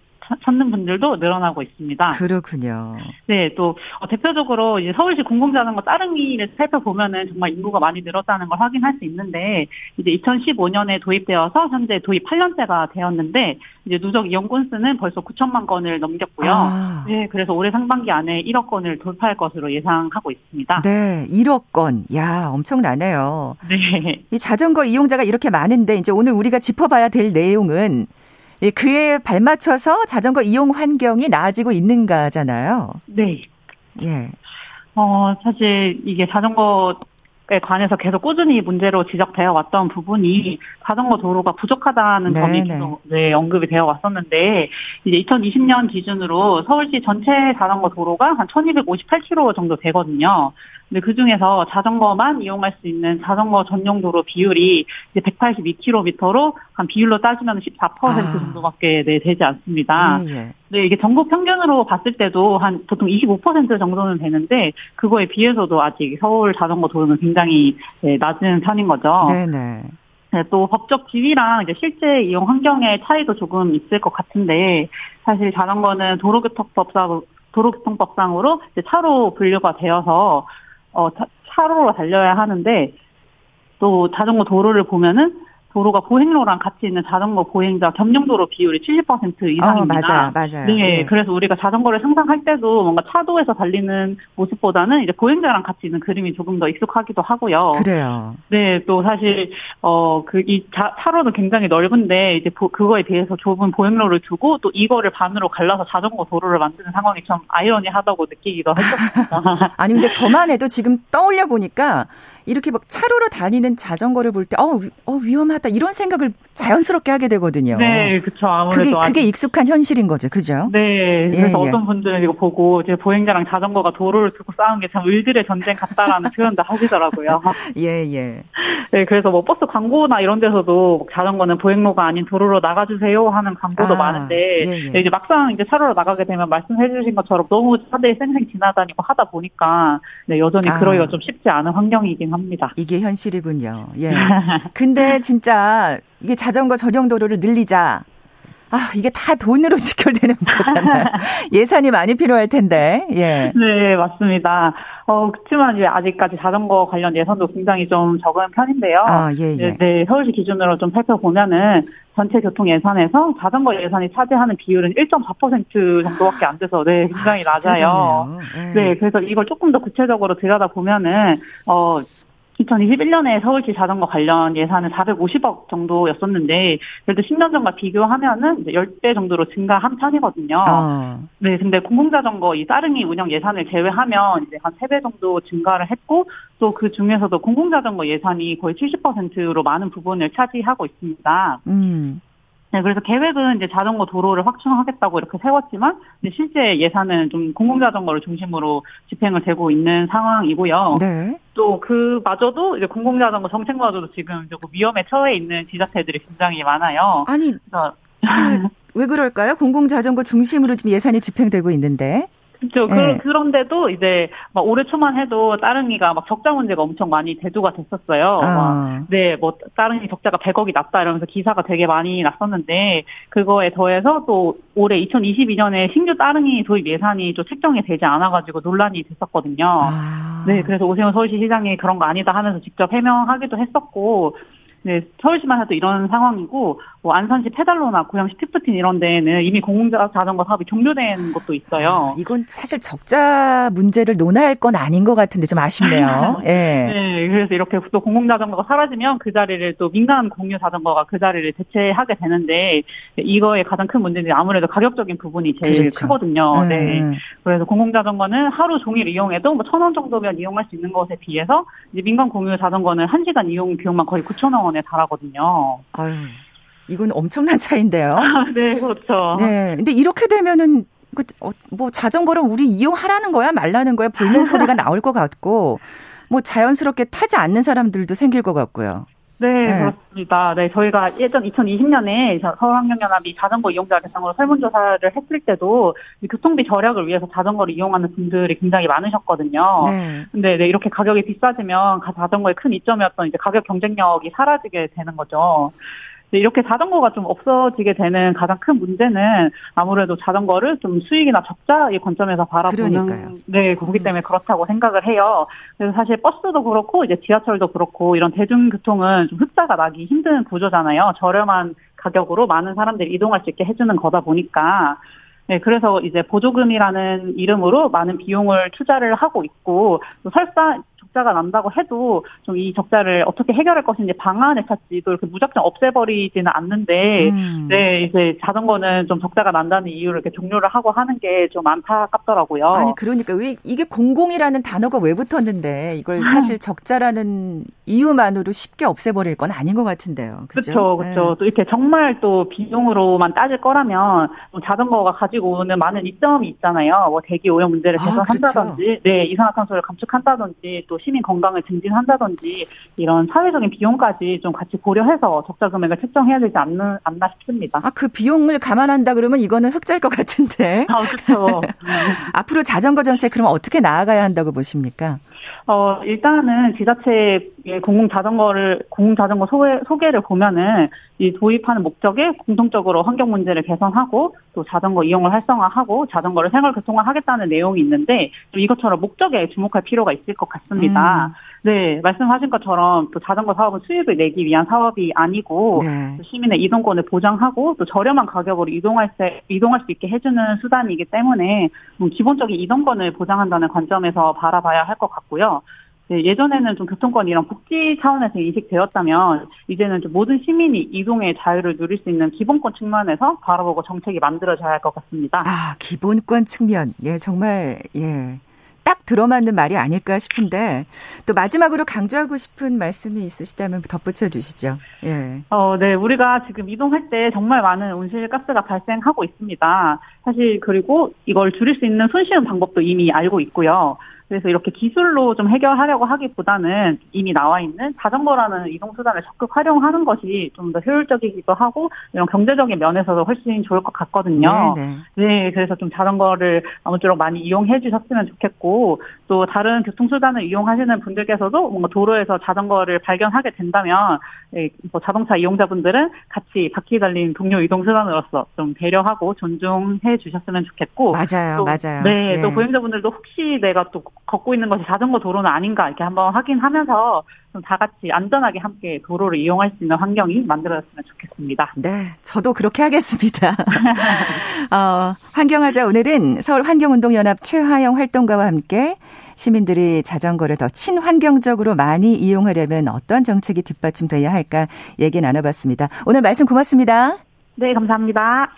찾는 분들도 늘어나고 있습니다. 그렇군요. 네, 또 어, 대표적으로 이제 서울시 공공자전거 따릉이를 살펴보면은 정말 인구가 많이 늘었다는 걸 확인할 수 있는데 이제 2015년에 도입되어서 현재 도입 8년째가 되었는데 이제 누적 이용 건수는 벌써 9천만 건을 넘겼고요. 아. 네, 그래서 올해 상반기 안에 1억 건을 돌파할 것으로 예상하고 있습니다. 네, 1억 건. 야, 엄청나네요. 네. 이 자전거 이용자가 이렇게 많은데 이제 오늘 우리가 짚어봐야 될 내용은 예, 그에 발맞춰서 자전거 이용 환경이 나아지고 있는가잖아요. 네. 예. 어, 사실 이게 자전거 에 관해서 계속 꾸준히 문제로 지적되어 왔던 부분이 자전거 도로가 부족하다는 네, 점이 네. 계속 네, 언급이 되어 왔었는데 이제 2020년 기준으로 서울시 전체 자전거 도로가 한 1258km 정도 되거든요. 근데 그 중에서 자전거만 이용할 수 있는 자전거 전용 도로 비율이 이제 182km로 한 비율로 따지면 14% 아. 정도밖에 네, 되지 않습니다. 예, 예. 네, 이게 전국 평균으로 봤을 때도 한 보통 25% 정도는 되는데 그거에 비해서도 아직 서울 자전거 도로는 굉장히 네, 낮은 편인 거죠. 네네. 네, 또 법적 지위랑 이제 실제 이용 환경의 차이도 조금 있을 것 같은데 사실 자전거는 도로교통법상 도로교통법상으로 차로 분류가 되어서 어, 차, 차로로 달려야 하는데 또 자전거 도로를 보면은 도로가 보행로랑 같이 있는 자전거 보행자 겸용도로 비율이 70% 이상입니다. 어, 맞아요, 맞아요. 네, 네, 그래서 우리가 자전거를 상상할 때도 뭔가 차도에서 달리는 모습보다는 이제 보행자랑 같이 있는 그림이 조금 더 익숙하기도 하고요. 그래요. 네, 또 사실 어그 이 차로는 굉장히 넓은데 이제 보, 그거에 비해서 좁은 보행로를 두고 또 이거를 반으로 갈라서 자전거 도로를 만드는 상황이 참 아이러니하다고 느끼기도 [laughs] 했었습니다. 아니 근데 저만 해도 지금 떠올려 보니까 이렇게 막 차로로 다니는 자전거를 볼 때, 어, 어, 위험하다. 이런 생각을 자연스럽게 하게 되거든요. 네, 그쵸. 아무래도. 그게, 그게 익숙한 현실인 거죠. 그죠? 네. 그래서 예, 예. 어떤 분들은 이거 보고, 이제 보행자랑 자전거가 도로를 두고 싸운 게 참 을들의 전쟁 같다라는 [laughs] 표현도 하시더라고요. 예, 예. 네, 그래서 뭐 버스 광고나 이런 데서도 자전거는 보행로가 아닌 도로로 나가주세요 하는 광고도 아, 많은데, 예, 예. 이제 막상 이제 차로로 나가게 되면 말씀해 주신 것처럼 너무 차들이 쌩쌩 지나다니고 하다 보니까, 네, 여전히 아. 그러기가 좀 쉽지 않은 환경이긴 합니다. 이게 현실이군요. 예. [laughs] 근데 진짜 이게 자전거 전용 도로를 늘리자. 아, 이게 다 돈으로 [laughs] 직결되는 거잖아요. [laughs] 예산이 많이 필요할 텐데, 예. 네, 맞습니다. 어, 그렇지만 이제 아직까지 자전거 관련 예산도 굉장히 좀 적은 편인데요. 아, 예, 예. 네, 네, 서울시 기준으로 좀 살펴보면은 전체 교통 예산에서 자전거 예산이 차지하는 비율은 1.4% 정도밖에 안 돼서 네, 굉장히 아, 낮아요. 네. 네, 그래서 이걸 조금 더 구체적으로 들여다보면은, 어, 2021년에 서울시 자전거 관련 예산은 450억 정도였었는데 그래도 10년 전과 비교하면은 이제 10배 정도로 증가한 편이거든요. 아. 네, 근데 공공자전거 이 따릉이 운영 예산을 제외하면 이제 한 3배 정도 증가를 했고 또 그 중에서도 공공자전거 예산이 거의 70%로 많은 부분을 차지하고 있습니다. 음. 네, 그래서 계획은 이제 자전거 도로를 확충하겠다고 이렇게 세웠지만 실제 예산은 좀 공공자전거를 중심으로 집행을 되고 있는 상황이고요. 네. 또 그마저도 이제 공공자전거 정책마저도 지금 조금 위험에 처해 있는 지자체들이 굉장히 많아요. 아니, 그, 왜 그럴까요? 공공자전거 중심으로 지금 예산이 집행되고 있는데. 그렇죠. 네. 그, 런데도 이제 막 올해 초만 해도 따릉이가 막 적자 문제가 엄청 많이 대두가 됐었어요. 아. 막, 네, 뭐 따릉이 적자가 100억이 났다 이러면서 기사가 되게 많이 났었는데 그거에 더해서 또 올해 2022년에 신규 따릉이 도입 예산이 좀 책정이 되지 않아가지고 논란이 됐었거든요. 아. 네, 그래서 오세훈 서울시 시장이 그런 거 아니다 하면서 직접 해명하기도 했었고 네, 서울시만 해도 이런 상황이고 뭐 안산시 페달로나 고양시 티프틴 이런 데에는 이미 공공자 자전거 사업이 종료된 곳도 있어요. 아, 이건 사실 적자 문제를 논할 건 아닌 것 같은데 좀 아쉽네요. [laughs] 예. 네, 그래서 이렇게 또 공공자전거가 사라지면 그 자리를 또 민간 공유 자전거가 그 자리를 대체하게 되는데 이거의 가장 큰 문제는 아무래도 가격적인 부분이 제일 그렇죠. 크거든요. 음. 네. 그래서 공공자전거는 하루 종일 이용해도 뭐 천 원 정도면 이용할 수 있는 것에 비해서 이제 민간 공유 자전거는 한 시간 이용 비용만 거의 9천 원 원에 달하거든요. 아유, 이건 엄청난 차인데요. 네, 그렇죠. 네, 근데 이렇게 되면은 그, 어, 뭐 자전거를 우리 이용하라는 거야 말라는 거야 볼멘 소리가 나올 것 같고 뭐 자연스럽게 타지 않는 사람들도 생길 것 같고요. 네, 네, 그렇습니다. 네, 저희가 예전 2020년에 서울환경연합이 자전거 이용자 대상으로 설문조사를 했을 때도 교통비 절약을 위해서 자전거를 이용하는 분들이 굉장히 많으셨거든요. 네. 근데 네, 이렇게 가격이 비싸지면 자전거의 큰 이점이었던 이제 가격 경쟁력이 사라지게 되는 거죠. 이렇게 자전거가 좀 없어지게 되는 가장 큰 문제는 아무래도 자전거를 좀 수익이나 적자의 관점에서 바라보는 그러니까요. 네 그렇기 음. 때문에 그렇다고 생각을 해요. 그래서 사실 버스도 그렇고 이제 지하철도 그렇고 이런 대중교통은 좀 흑자가 나기 힘든 구조잖아요. 저렴한 가격으로 많은 사람들이 이동할 수 있게 해주는 거다 보니까 네, 그래서 이제 보조금이라는 이름으로 많은 비용을 투자를 하고 있고 또 설사 적자가 난다고 해도 좀 이 적자를 어떻게 해결할 것인지 방안을 찾지 이걸 무작정 없애버리지는 않는데 음. 네 이제 자전거는 좀 적자가 난다는 이유를 이렇게 종료를 하고 하는 게 좀 안타깝더라고요. 아니 그러니까 왜 이게 공공이라는 단어가 왜 붙었는데 이걸 사실 적자라는 이유만으로 쉽게 없애버릴 건 아닌 것 같은데요. 그렇죠, 그렇죠. 네. 또 이렇게 정말 또 비용으로만 따질 거라면 자전거가 가지고 오는 많은 이점이 있잖아요. 뭐 대기 오염 문제를 아, 개선한다든지, 그렇죠. 네 이산화탄소를 감축한다든지, 또 시민 건강을 증진한다든지 이런 사회적인 비용까지 좀 같이 고려해서 적자 금액을 책정해야 되지 않는, 않나 싶습니다. 아 그 비용을 감안한다 그러면 이거는 흑자일 것 같은데. [laughs] 아 그렇죠. [laughs] 앞으로 자전거 정책 그러면 어떻게 나아가야 한다고 보십니까? 어, 일단은 지자체 의 공공 자전거를, 공공 자전거 소개, 소개를 보면은 이 도입하는 목적에 공통적으로 환경 문제를 개선하고 또 자전거 이용을 활성화하고 자전거를 생활 교통화 하겠다는 내용이 있는데 이것처럼 목적에 주목할 필요가 있을 것 같습니다. 음. 네, 말씀하신 것처럼 또 자전거 사업은 수입을 내기 위한 사업이 아니고 네. 시민의 이동권을 보장하고 또 저렴한 가격으로 이동할 때 이동할 수 있게 해주는 수단이기 때문에 기본적인 이동권을 보장한다는 관점에서 바라봐야 할 것 같고요. 네, 예전에는 좀 교통권 이런 복지 차원에서 인식되었다면 이제는 좀 모든 시민이 이동의 자유를 누릴 수 있는 기본권 측면에서 바라보고 정책이 만들어져야 할 것 같습니다. 아 기본권 측면, 예 정말 예. 딱 들어맞는 말이 아닐까 싶은데 또 마지막으로 강조하고 싶은 말씀이 있으시다면 덧붙여 주시죠. 예. 어, 네. 우리가 지금 이동할 때 정말 많은 온실가스가 발생하고 있습니다. 사실 그리고 이걸 줄일 수 있는 손쉬운 방법도 이미 알고 있고요. 그래서 이렇게 기술로 좀 해결하려고 하기보다는 이미 나와 있는 자전거라는 이동수단을 적극 활용하는 것이 좀 더 효율적이기도 하고 이런 경제적인 면에서도 훨씬 좋을 것 같거든요. 네네. 네. 네, 그래서 좀 자전거를 아무쪼록 많이 이용해 주셨으면 좋겠고 또 다른 교통수단을 이용하시는 분들께서도 뭔가 도로에서 자전거를 발견하게 된다면 예, 뭐 자동차 이용자분들은 같이 바퀴 달린 동료 이동수단으로서 좀 배려하고 존중해 주셨으면 좋겠고 맞아요, 또, 맞아요. 네, 네, 또 보행자분들도 혹시 내가 또 걷고 있는 것이 자전거 도로는 아닌가 이렇게 한번 확인하면서 좀다 같이 안전하게 함께 도로를 이용할 수 있는 환경이 만들어졌으면 좋겠습니다. 네, 저도 그렇게 하겠습니다. [laughs] 어, 환경하자 오늘은 서울 환경운동연합 최하영 활동가와 함께 시민들이 자전거를 더 친환경적으로 많이 이용하려면 어떤 정책이 뒷받침돼야 할까 얘기 나눠봤습니다. 오늘 말씀 고맙습니다. 네, 감사합니다.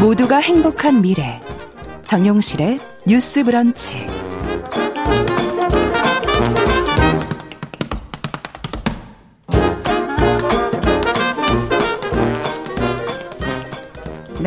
모두가 행복한 미래 정용실의 뉴스 브런치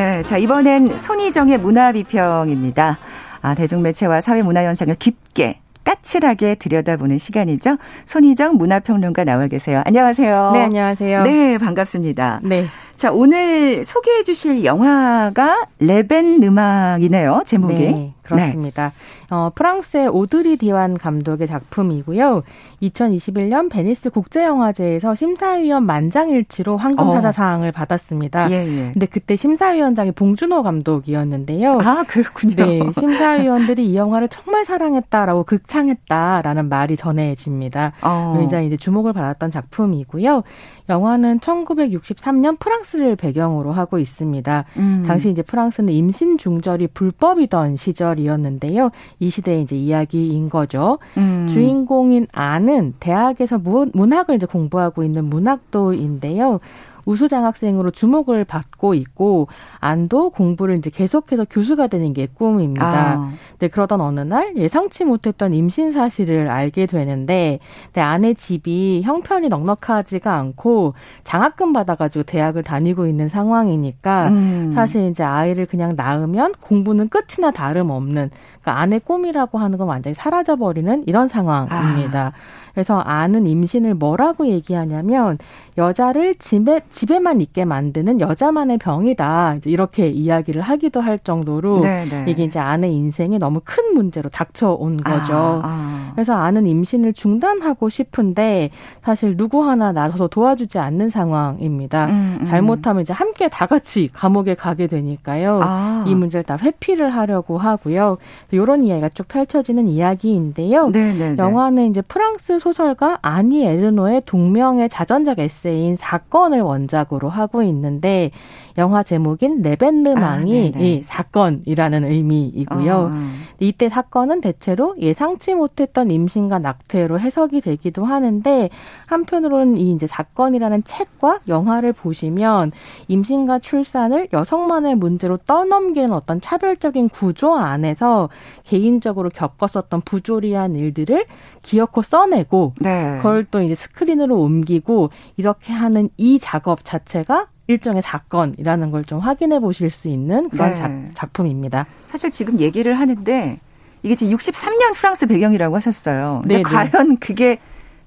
네, 자 이번엔 손희정의 문화 비평입니다. 아, 대중매체와 사회문화 현상을 깊게 까칠하게 들여다보는 시간이죠. 손희정 문화평론가 나와 계세요. 안녕하세요. 네, 안녕하세요. 네, 반갑습니다. 네. 자, 오늘 소개해 주실 영화가 레벤 느망이네요. 제목이. 네, 그렇습니다. 네. 어, 프랑스의 오드리 디완 감독의 작품이고요. 2021년 베니스 국제영화제에서 심사위원 만장일치로 황금사자상을 어. 받았습니다. 예, 예. 근데 그때 심사위원장이 봉준호 감독이었는데요. 아, 그렇군요. 네, 심사위원들이 이 영화를 정말 사랑했다라고 극찬했다라는 말이 전해집니다. 어. 굉장히 이제 주목을 받았던 작품이고요. 영화는 1963년 프랑스를 배경으로 하고 있습니다. 음. 당시 이제 프랑스는 임신 중절이 불법이던 시절이 었는데요. 이 시대의 이제 이야기인 거죠. 음. 주인공인 아는 대학에서 문학을 이제 공부하고 있는 문학도인데요. 우수장 학생으로 주목을 받고 있고 안도 공부를 이제 계속해서 교수가 되는 게 꿈입니다. 아. 네, 그러던 어느 날 예상치 못했던 임신 사실을 알게 되는데 네, 아내 집이 형편이 넉넉하지가 않고 장학금 받아가지고 대학을 다니고 있는 상황이니까 음. 사실 이제 아이를 그냥 낳으면 공부는 끝이나 다름없는 그러니까 아내 꿈이라고 하는 건 완전히 사라져버리는 이런 상황입니다. 아. 그래서 아는 임신을 뭐라고 얘기하냐면 여자를 집에 집에만 있게 만드는 여자만의 병이다. 이렇게 이야기를 하기도 할 정도로 네네. 네. 이게 이제 아내 인생에 너무 큰 문제로 닥쳐온 거죠. 아, 아. 그래서 아는 임신을 중단하고 싶은데 사실 누구 하나 나서서 도와주지 않는 상황입니다. 음, 음. 잘못하면 이제 함께 다 같이 감옥에 가게 되니까요. 아. 이 문제를 다 회피를 하려고 하고요. 이런 이야기가 쭉 펼쳐지는 이야기인데요. 네네네. 네, 네. 영화는 이제 프랑스 소설가 아니 에르노의 동명의 자전적 에세이인 사건을 원작으로 하고 있는데 영화 제목인 레벤느망이 아, 이 사건이라는 의미이고요. 어, 어. 이때 사건은 대체로 예상치 못했던 임신과 낙태로 해석이 되기도 하는데 한편으로는 이 이제 사건이라는 책과 영화를 보시면 임신과 출산을 여성만의 문제로 떠넘기는 어떤 차별적인 구조 안에서 개인적으로 겪었었던 부조리한 일들을 기어코 써내고 네. 그걸 또 이제 스크린으로 옮기고 이렇게 하는 이 작업 자체가 일종의 사건이라는 걸 좀 확인해 보실 수 있는 그런 네. 작, 품입니다 사실 지금 얘기를 하는데 이게 지금 63년 프랑스 배경이라고 하셨어요. 근데 네, 네. 과연 그게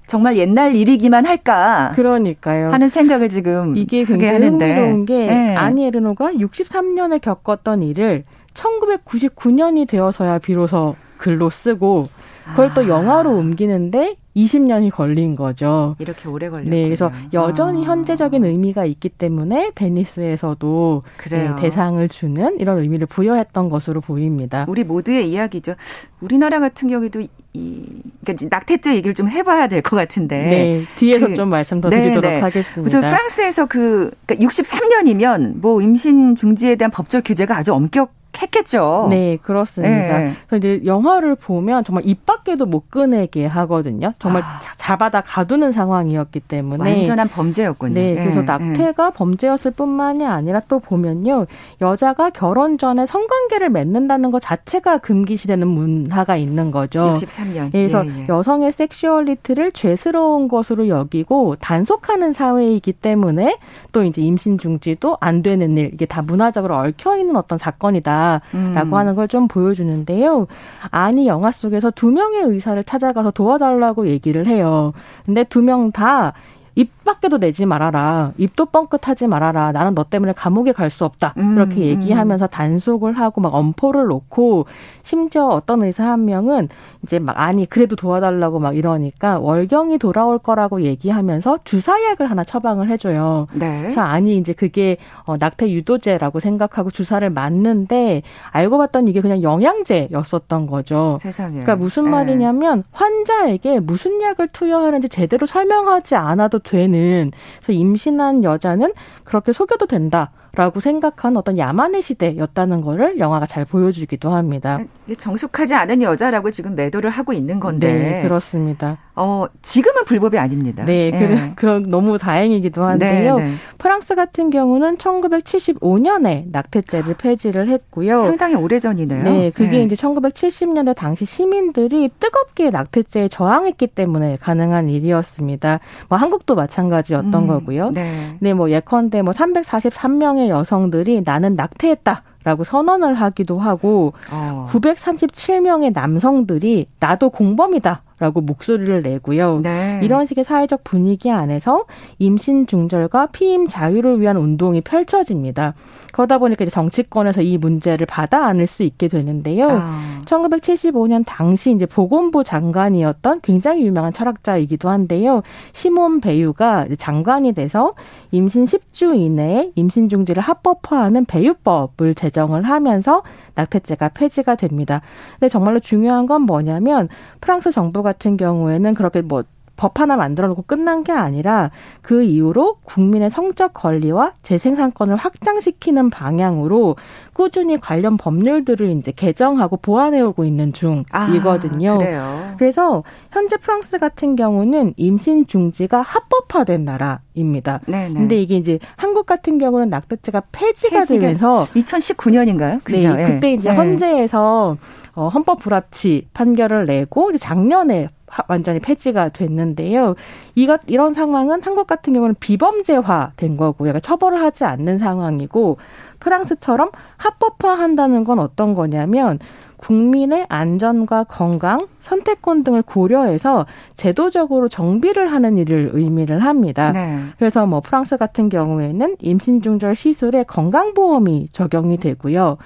정말 옛날 일이기만 할까? 그러니까요. 하는 생각을 지금 이게 굉장히 흥미로운 게 네. 아니 에르노가 63년에 겪었던 일을 1999년이 되어서야 비로소 글로 쓰고 그걸 또 아. 영화로 옮기는데 20년이 걸린 거죠. 이렇게 오래 걸렸요 네, 그래서 여전히 아. 현재적인 의미가 있기 때문에 베니스에서도 네, 대상을 주는 이런 의미를 부여했던 것으로 보입니다. 우리 모두의 이야기죠. 우리나라 같은 경우에도 이 그러니까 낙태죄 얘기를 좀 해봐야 될 것 같은데. 네, 뒤에서 그, 좀 말씀 더 드리도록 네, 네. 하겠습니다. 프랑스에서 그 그러니까 63년이면 뭐 임신 중지에 대한 법적 규제가 아주 엄격 했겠죠. 네, 그렇습니다. 네. 그래서 이제 영화를 보면 정말 입 밖에도 못 꺼내게 하거든요. 정말 아. 잡아다 가두는 상황이었기 때문에 완전한 범죄였군요. 네, 그래서 네. 낙태가 네. 범죄였을 뿐만이 아니라 또 보면요, 여자가 결혼 전에 성관계를 맺는다는 것 자체가 금기시되는 문화가 있는 거죠. 63년. 그래서 예, 예. 여성의 섹슈얼리티를 죄스러운 것으로 여기고 단속하는 사회이기 때문에 또 이제 임신 중지도 안 되는 일 이게 다 문화적으로 얽혀 있는 어떤 사건이다. 라고 음. 하는 걸 좀 보여주는데요. 아니 영화 속에서 두 명의 의사를 찾아가서 도와달라고 얘기를 해요. 근데 두 명 다 입 밖에도 내지 말아라. 입도 뻥끗하지 말아라. 나는 너 때문에 감옥에 갈 수 없다. 음, 이렇게 얘기하면서 음. 단속을 하고 막 엄포를 놓고 심지어 어떤 의사 한 명은 이제 막 아니 그래도 도와달라고 막 이러니까 월경이 돌아올 거라고 얘기하면서 주사약을 하나 처방을 해줘요. 네. 그래서 아니 이제 그게 어, 낙태 유도제라고 생각하고 주사를 맞는데 알고 봤더니 이게 그냥 영양제였었던 거죠. 세상에. 그러니까 무슨 네. 말이냐면 환자에게 무슨 약을 투여하는지 제대로 설명하지 않아도 되는 그래서 임신한 여자는 그렇게 속여도 된다. 라고 생각한 어떤 야만의 시대였다는 거를 영화가 잘 보여주기도 합니다. 정숙하지 않은 여자라고 지금 매도를 하고 있는 건데. 네, 그렇습니다. 어, 지금은 불법이 아닙니다. 네, 네. 그런 [laughs] 너무 다행이기도 한데요. 네, 네. 프랑스 같은 경우는 1975년에 낙태죄를 폐지를 했고요. 상당히 오래전이네요. 네, 그게 네. 이제 1970년대 당시 시민들이 뜨겁게 낙태죄에 저항했기 때문에 가능한 일이었습니다. 뭐 한국도 마찬가지였던 음, 거고요. 네. 네, 뭐 예컨대 뭐 343명의 여성들이 나는 낙태했다. 라고 선언을 하기도 하고 어. 937명의 남성들이 나도 공범이다 라고 목소리를 내고요. 네. 이런 식의 사회적 분위기 안에서 임신 중절과 피임 자유를 위한 운동이 펼쳐집니다. 그러다 보니까 이제 정치권에서 이 문제를 받아 안을 수 있게 되는데요. 아. 1975년 당시 이제 보건부 장관이었던 굉장히 유명한 철학자이기도 한데요. 시몬 베유가 장관이 돼서 임신 10주 이내에 임신 중지를 합법화하는 배유법을 제정을 하면서 낙태죄가 폐지가 됩니다. 근데 정말로 중요한 건 뭐냐면 프랑스 정부 같은 경우에는 그렇게 뭐 법 하나 만들어 놓고 끝난 게 아니라 그 이후로 국민의 성적 권리와 재생산권을 확장시키는 방향으로 꾸준히 관련 법률들을 이제 개정하고 보완해 오고 있는 중이거든요. 아, 그래서 현재 프랑스 같은 경우는 임신 중지가 합법화된 나라입니다. 네네. 근데 이게 이제 한국 같은 경우는 낙태죄가 폐지가, 폐지가 되면서 2019년인가요? 그죠? 네, 그때 이제 네. 헌재에서 어, 헌법 불합치 판결을 내고 작년에 완전히 폐지가 됐는데요. 이것 이런 상황은 한국 같은 경우는 비범죄화된 거고요. 그러니까 처벌을 하지 않는 상황이고 프랑스처럼 합법화한다는 건 어떤 거냐면 국민의 안전과 건강, 선택권 등을 고려해서 제도적으로 정비를 하는 일을 의미를 합니다. 네. 그래서 뭐 프랑스 같은 경우에는 임신 중절 시술에 건강보험이 적용이 되고요.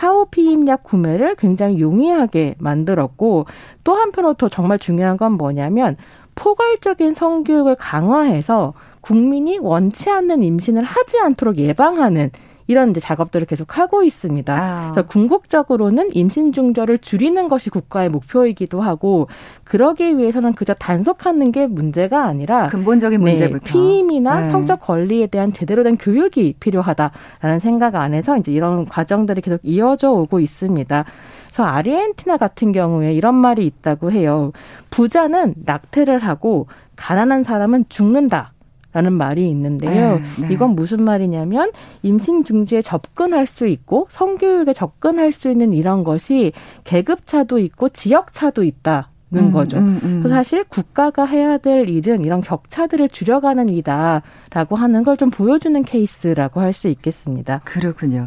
사후 피임약 구매를 굉장히 용이하게 만들었고 또 한편으로 더 정말 중요한 건 뭐냐면 포괄적인 성교육을 강화해서 국민이 원치 않는 임신을 하지 않도록 예방하는 이런 이제 작업들을 계속 하고 있습니다. 아. 그래서 궁극적으로는 임신 중절을 줄이는 것이 국가의 목표이기도 하고 그러기 위해서는 그저 단속하는 게 문제가 아니라 근본적인 네, 문제부터 네, 피임이나 네. 성적 권리에 대한 제대로 된 교육이 필요하다라는 생각 안에서 이제 이런 과정들이 계속 이어져 오고 있습니다. 그래서 아르헨티나 같은 경우에 이런 말이 있다고 해요. 부자는 낙태를 하고 가난한 사람은 죽는다. 라는 말이 있는데요. 네, 네. 이건 무슨 말이냐면 임신 중지에 접근할 수 있고 성교육에 접근할 수 있는 이런 것이 계급 차도 있고 지역 차도 있다. 는 음, 거죠. 음, 음. 그래서 사실 국가가 해야 될 일은 이런 격차들을 줄여가는 이다라고 하는 걸 좀 보여주는 케이스라고 할 수 있겠습니다. 그렇군요.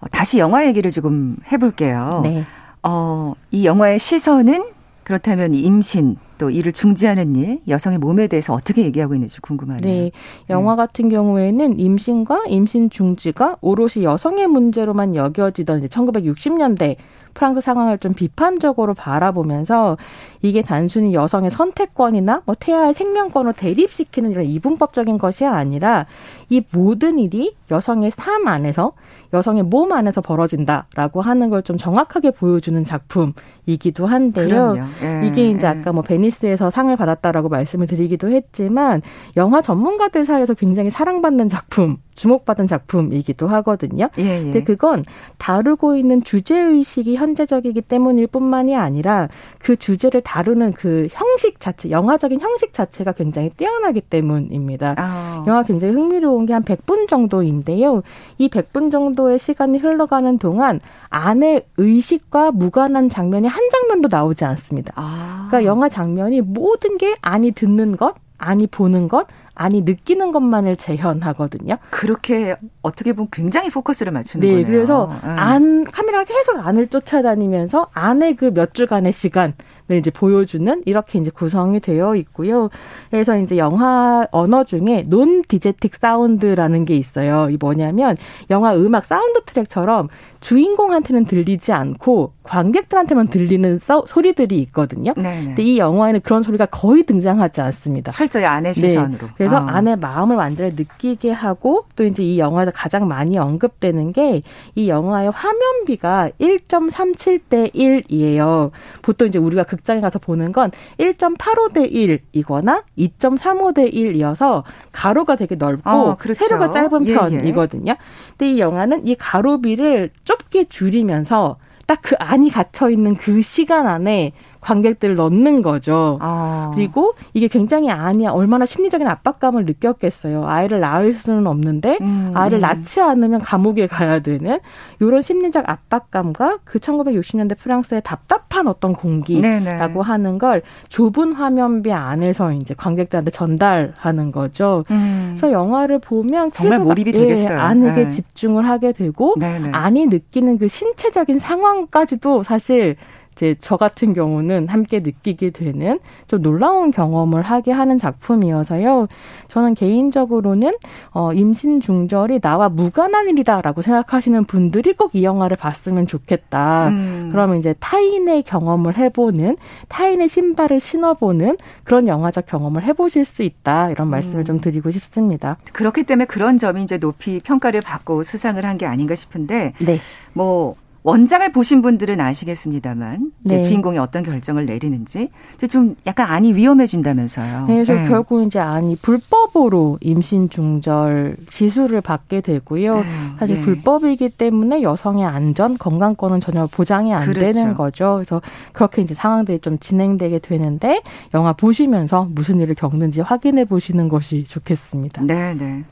어, 다시 영화 얘기를 조금 해볼게요. 네. 어, 이 영화의 시선은 그렇다면 임신 또 이를 중지하는 일, 여성의 몸에 대해서 어떻게 얘기하고 있는지 궁금하네요. 네. 영화 네. 같은 경우에는 임신과 임신 중지가 오롯이 여성의 문제로만 여겨지던 이제 1960년대 프랑스 상황을 좀 비판적으로 바라보면서 이게 단순히 여성의 선택권이나 뭐 태아의 생명권을 대립시키는 이런 이분법적인 것이 아니라 이 모든 일이 여성의 삶 안에서 여성의 몸 안에서 벌어진다라고 하는 걸 좀 정확하게 보여주는 작품이기도 한데요. 예, 이게 이제 예. 아까 뭐 베니 스에서 상을 받았다라고 말씀을 드리기도 했지만 영화 전문가들 사이에서 굉장히 사랑받는 작품 주목받은 작품이기도 하거든요. 예, 예. 근데 그건 다루고 있는 주제 의식이 현재적이기 때문일 뿐만이 아니라 그 주제를 다루는 그 형식 자체, 영화적인 형식 자체가 굉장히 뛰어나기 때문입니다. 아. 영화 굉장히 흥미로운 게 한 100분 정도인데요. 이 100분 정도의 시간이 흘러가는 동안 안의 의식과 무관한 장면이 한 장면도 나오지 않습니다. 아. 그러니까 영화 장면이 모든 게 아니 듣는 것, 아니 보는 것, 아니 느끼는 것만을 재현하거든요. 그렇게 어떻게 보면 굉장히 포커스를 맞추는 네, 거네요. 그래서 음. 안 카메라가 계속 안을 쫓아다니면서 안에 그몇 주간의 시간 을 이제 보여주는 이렇게 이제 구성이 되어 있고요. 그래서 이제 영화 언어 중에 논 디제틱 사운드라는 게 있어요. 이 뭐냐면 영화 음악 사운드 트랙처럼 주인공한테는 들리지 않고 관객들한테만 들리는 소, 리들이 있거든요. 네네. 근데 이 영화에는 그런 소리가 거의 등장하지 않습니다. 철저히 안의 네. 시선으로. 네. 그래서 어. 안의 마음을 완전히 느끼게 하고 또 이제 이 영화에서 가장 많이 언급되는 게 이 영화의 화면비가 1.37대 1이에요. 보통 이제 우리가 극장에 가서 보는 건 1.85대 1이거나 2.35대 1이어서 가로가 되게 넓고 어, 그렇죠. 세로가 짧은 예, 예. 편이거든요. 예. 근데 이 영화는 이 가로비를 좁게 줄이면서 딱 그 안이 갇혀 있는 그 시간 안에 관객들을 넣는 거죠. 아. 그리고 이게 굉장히 아니야 얼마나 심리적인 압박감을 느꼈겠어요. 아이를 낳을 수는 없는데 음, 아이를 음. 낳지 않으면 감옥에 가야 되는 이런 심리적 압박감과 그 1960년대 프랑스의 답답한 어떤 공기라고 네네. 하는 걸 좁은 화면비 안에서 이제 관객들한테 전달하는 거죠. 음. 그래서 영화를 보면 정말 몰입이 예, 되겠어요. 안에게 네. 집중을 하게 되고 네네. 안이 느끼는 그 신체적인 상황까지도 사실 이제 저 같은 경우는 함께 느끼게 되는 좀 놀라운 경험을 하게 하는 작품이어서요. 저는 개인적으로는 어 임신 중절이 나와 무관한 일이다라고 생각하시는 분들이 꼭 이 영화를 봤으면 좋겠다. 음. 그러면 이제 타인의 경험을 해보는 타인의 신발을 신어보는 그런 영화적 경험을 해보실 수 있다 이런 말씀을 음. 좀 드리고 싶습니다. 그렇기 때문에 그런 점이 이제 높이 평가를 받고 수상을 한 게 아닌가 싶은데, 네. 뭐 원작을 보신 분들은 아시겠습니다만 네. 주인공이 어떤 결정을 내리는지 좀 약간 안이 위험해진다면서요. 네, 그래서 네. 결국 이제 안이 불법으로 임신 중절 시술을 받게 되고요. 네. 사실 네. 불법이기 때문에 여성의 안전, 건강권은 전혀 보장이 안 그렇죠. 되는 거죠. 그래서 그렇게 이제 상황들이 좀 진행되게 되는데 영화 보시면서 무슨 일을 겪는지 확인해 보시는 것이 좋겠습니다. 네, 네.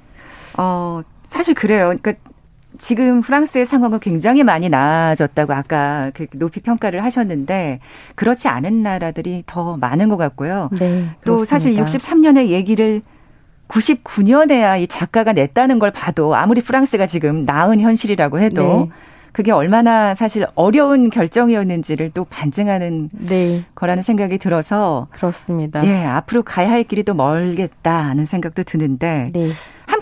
어, 사실 그래요. 그러니까 지금 프랑스의 상황은 굉장히 많이 나아졌다고 아까 그 높이 평가를 하셨는데 그렇지 않은 나라들이 더 많은 것 같고요. 네, 또 사실 63년의 얘기를 99년에야 이 작가가 냈다는 걸 봐도 아무리 프랑스가 지금 나은 현실이라고 해도 네. 그게 얼마나 사실 어려운 결정이었는지를 또 반증하는 네. 거라는 생각이 들어서 그렇습니다. 예, 앞으로 가야 할 길이 또 멀겠다 하는 생각도 드는데 네.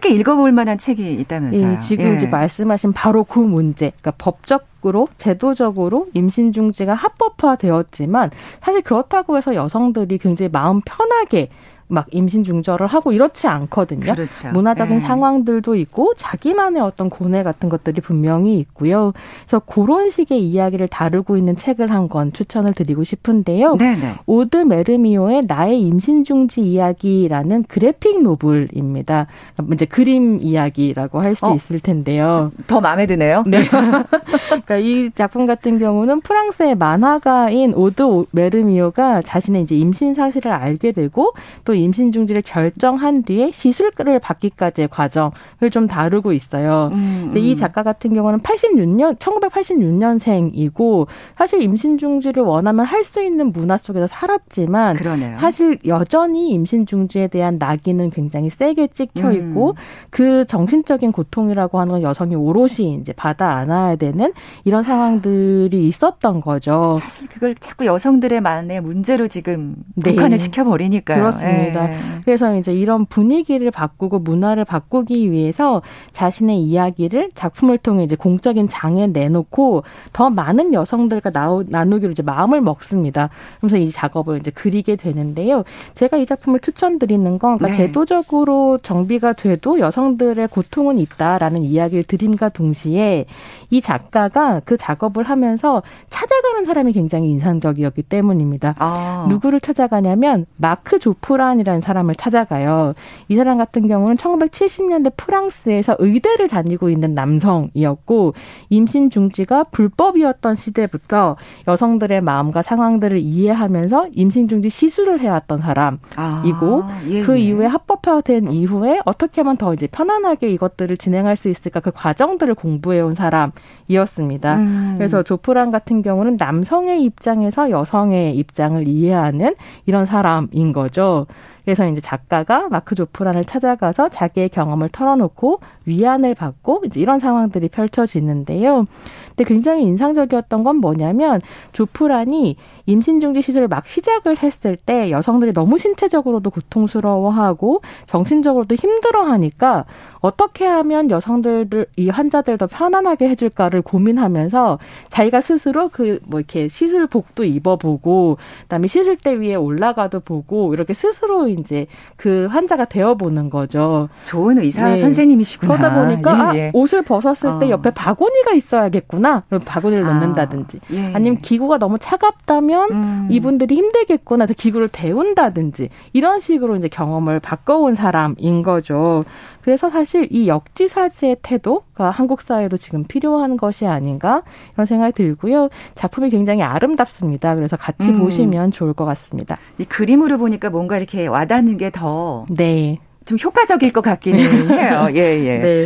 함께 읽어볼 만한 책이 있다면서요. 예, 지금 예. 이제 말씀하신 바로 그 문제, 그러니까 법적으로 제도적으로 임신 중지가 합법화되었지만 사실 그렇다고 해서 여성들이 굉장히 마음 편하게 막 임신 중절을 하고 이렇지 않거든요. 그렇죠. 문화적인 네. 상황들도 있고 자기만의 어떤 고뇌 같은 것들이 분명히 있고요. 그래서 그런 식의 이야기를 다루고 있는 책을 한 권 추천을 드리고 싶은데요. 네네. 오드 메르미오의 나의 임신 중지 이야기라는 그래픽 노블입니다. 이제 그림 이야기라고 할수 어, 있을 텐데요. 더 마음에 드네요. 네. [laughs] 그러니까 이 작품 같은 경우는 프랑스의 만화가인 오드 메르미오가 자신의 이제 임신 사실을 알게 되고 또 임신 중지를 결정한 뒤에 시술을 받기까지의 과정을 좀 다루고 있어요. 음, 근데 이 음. 작가 같은 경우는 86년 1986년생이고 사실 임신 중지를 원하면 할 수 있는 문화 속에서 살았지만 그러네요. 사실 여전히 임신 중지에 대한 낙인은 굉장히 세게 찍혀 있고 음. 그 정신적인 고통이라고 하는 건 여성이 오롯이 이제 받아 안아야 되는 이런 상황들이 있었던 거죠. 사실 그걸 자꾸 여성들의 만의 문제로 지금 네. 북한을 시켜버리니까요. 그렇습니다. 네. 그래서 이제 이런 분위기를 바꾸고 문화를 바꾸기 위해서 자신의 이야기를 작품을 통해 이제 공적인 장에 내놓고 더 많은 여성들과 나누기로 이제 마음을 먹습니다. 그래서 이 작업을 이제 그리게 되는데요. 제가 이 작품을 추천드리는 건 그러니까 네. 제도적으로 정비가 돼도 여성들의 고통은 있다라는 이야기를 드림과 동시에 이 작가가 그 작업을 하면서 찾아가는 사람이 굉장히 인상적이었기 때문입니다. 아. 누구를 찾아가냐면 마크 조프 란이라는 사람을 찾아가요. 이 사람 같은 경우는 1970년대 프랑스에서 의대를 다니고 있는 남성이었고 임신 중지가 불법이었던 시대부터 여성들의 마음과 상황들을 이해하면서 임신 중지 시술을 해왔던 사람이고 아, 예, 그 예. 이후에 합법화된 이후에 어떻게 하면 더 이제 편안하게 이것들을 진행할 수 있을까 그 과정들을 공부해온 사람이었습니다. 음. 그래서 조프란 같은 경우는 남성의 입장에서 여성의 입장을 이해하는 이런 사람인 거죠. 그래서 이제 작가가 마크 조프란을 찾아가서 자기의 경험을 털어놓고 위안을 받고 이제 이런 상황들이 펼쳐지는데요. 근데 굉장히 인상적이었던 건 뭐냐면 조프란이 임신 중지 시술을 막 시작을 했을 때 여성들이 너무 신체적으로도 고통스러워하고 정신적으로도 힘들어하니까 어떻게 하면 여성들을 이 환자들 더 편안하게 해줄까를 고민하면서 자기가 스스로 그 뭐 이렇게 시술복도 입어보고 그다음에 시술대 위에 올라가도 보고 이렇게 스스로 이제 그 환자가 되어보는 거죠. 좋은 의사 네. 선생님이시구나. 그러다 보니까 예, 예. 아, 옷을 벗었을 때 어. 옆에 바구니가 있어야겠구나. 바구니를 아. 넣는다든지 예. 아니면 기구가 너무 차갑다면 음. 이분들이 힘들겠구나. 기구를 데운다든지 이런 식으로 이제 경험을 바꿔온 사람인 거죠. 그래서 사실 이 역지사지의 태도가 한국 사회도 지금 필요한 것이 아닌가 이런 생각이 들고요. 작품이 굉장히 아름답습니다. 그래서 같이 음. 보시면 좋을 것 같습니다. 이 그림으로 보니까 뭔가 이렇게 와닿는 게 더 네. 좀 효과적일 것 같기는 [laughs] 해요. 예, 예. 네.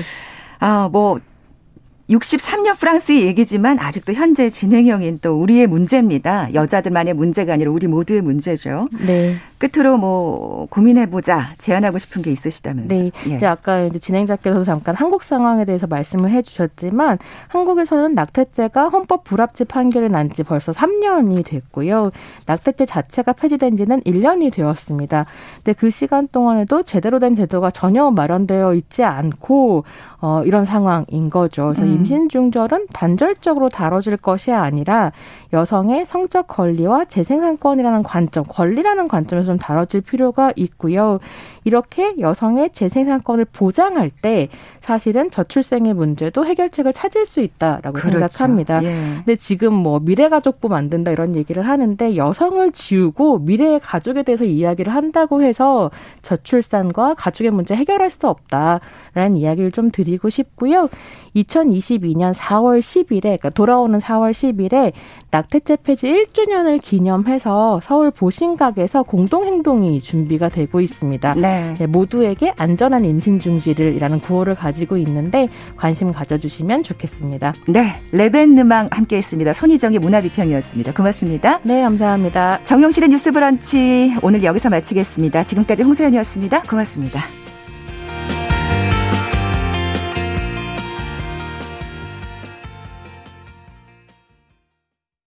아, 뭐 63년 프랑스의 얘기지만 아직도 현재 진행형인 또 우리의 문제입니다. 여자들만의 문제가 아니라 우리 모두의 문제죠. 네. 끝으로 뭐 고민해보자 제안하고 싶은 게 있으시다면서. 네. 예. 이제 아까 이제 진행자께서 잠깐 한국 상황에 대해서 말씀을 해주셨지만 한국에서는 낙태죄가 헌법 불합치 판결이 난 지 벌써 3년이 됐고요. 낙태죄 자체가 폐지된 지는 1년이 되었습니다. 근데 그 시간 동안에도 제대로 된 제도가 전혀 마련되어 있지 않고 어, 이런 상황인 거죠. 그래서 음. 임신 중절은 단절적으로 다뤄질 것이 아니라 여성의 성적 권리와 재생산권이라는 관점, 권리라는 관점에서 좀 다뤄질 필요가 있고요. 이렇게 여성의 재생산권을 보장할 때 사실은 저출생의 문제도 해결책을 찾을 수 있다라고 그렇죠. 생각합니다. 예. 근데 지금 뭐 미래가족부 만든다 이런 얘기를 하는데 여성을 지우고 미래의 가족에 대해서 이야기를 한다고 해서 저출산과 가족의 문제 해결할 수 없다라는 이야기를 좀 드리고 싶고요. 2022년 4월 10일에 그러니까 돌아오는 4월 10일에 낙태죄 폐지 1주년을 기념해서 서울 보신각에서 공동 행동이 준비가 되고 있습니다. 네. 네, 모두에게 안전한 임신 중지를이라는 구호를 가지고 있는데 관심 가져주시면 좋겠습니다. 네, 레벤느망 함께했습니다. 손희정의 문화비평이었습니다. 고맙습니다. 네, 감사합니다. 정용실의 뉴스브런치 오늘 여기서 마치겠습니다. 지금까지 홍소연이었습니다. 고맙습니다.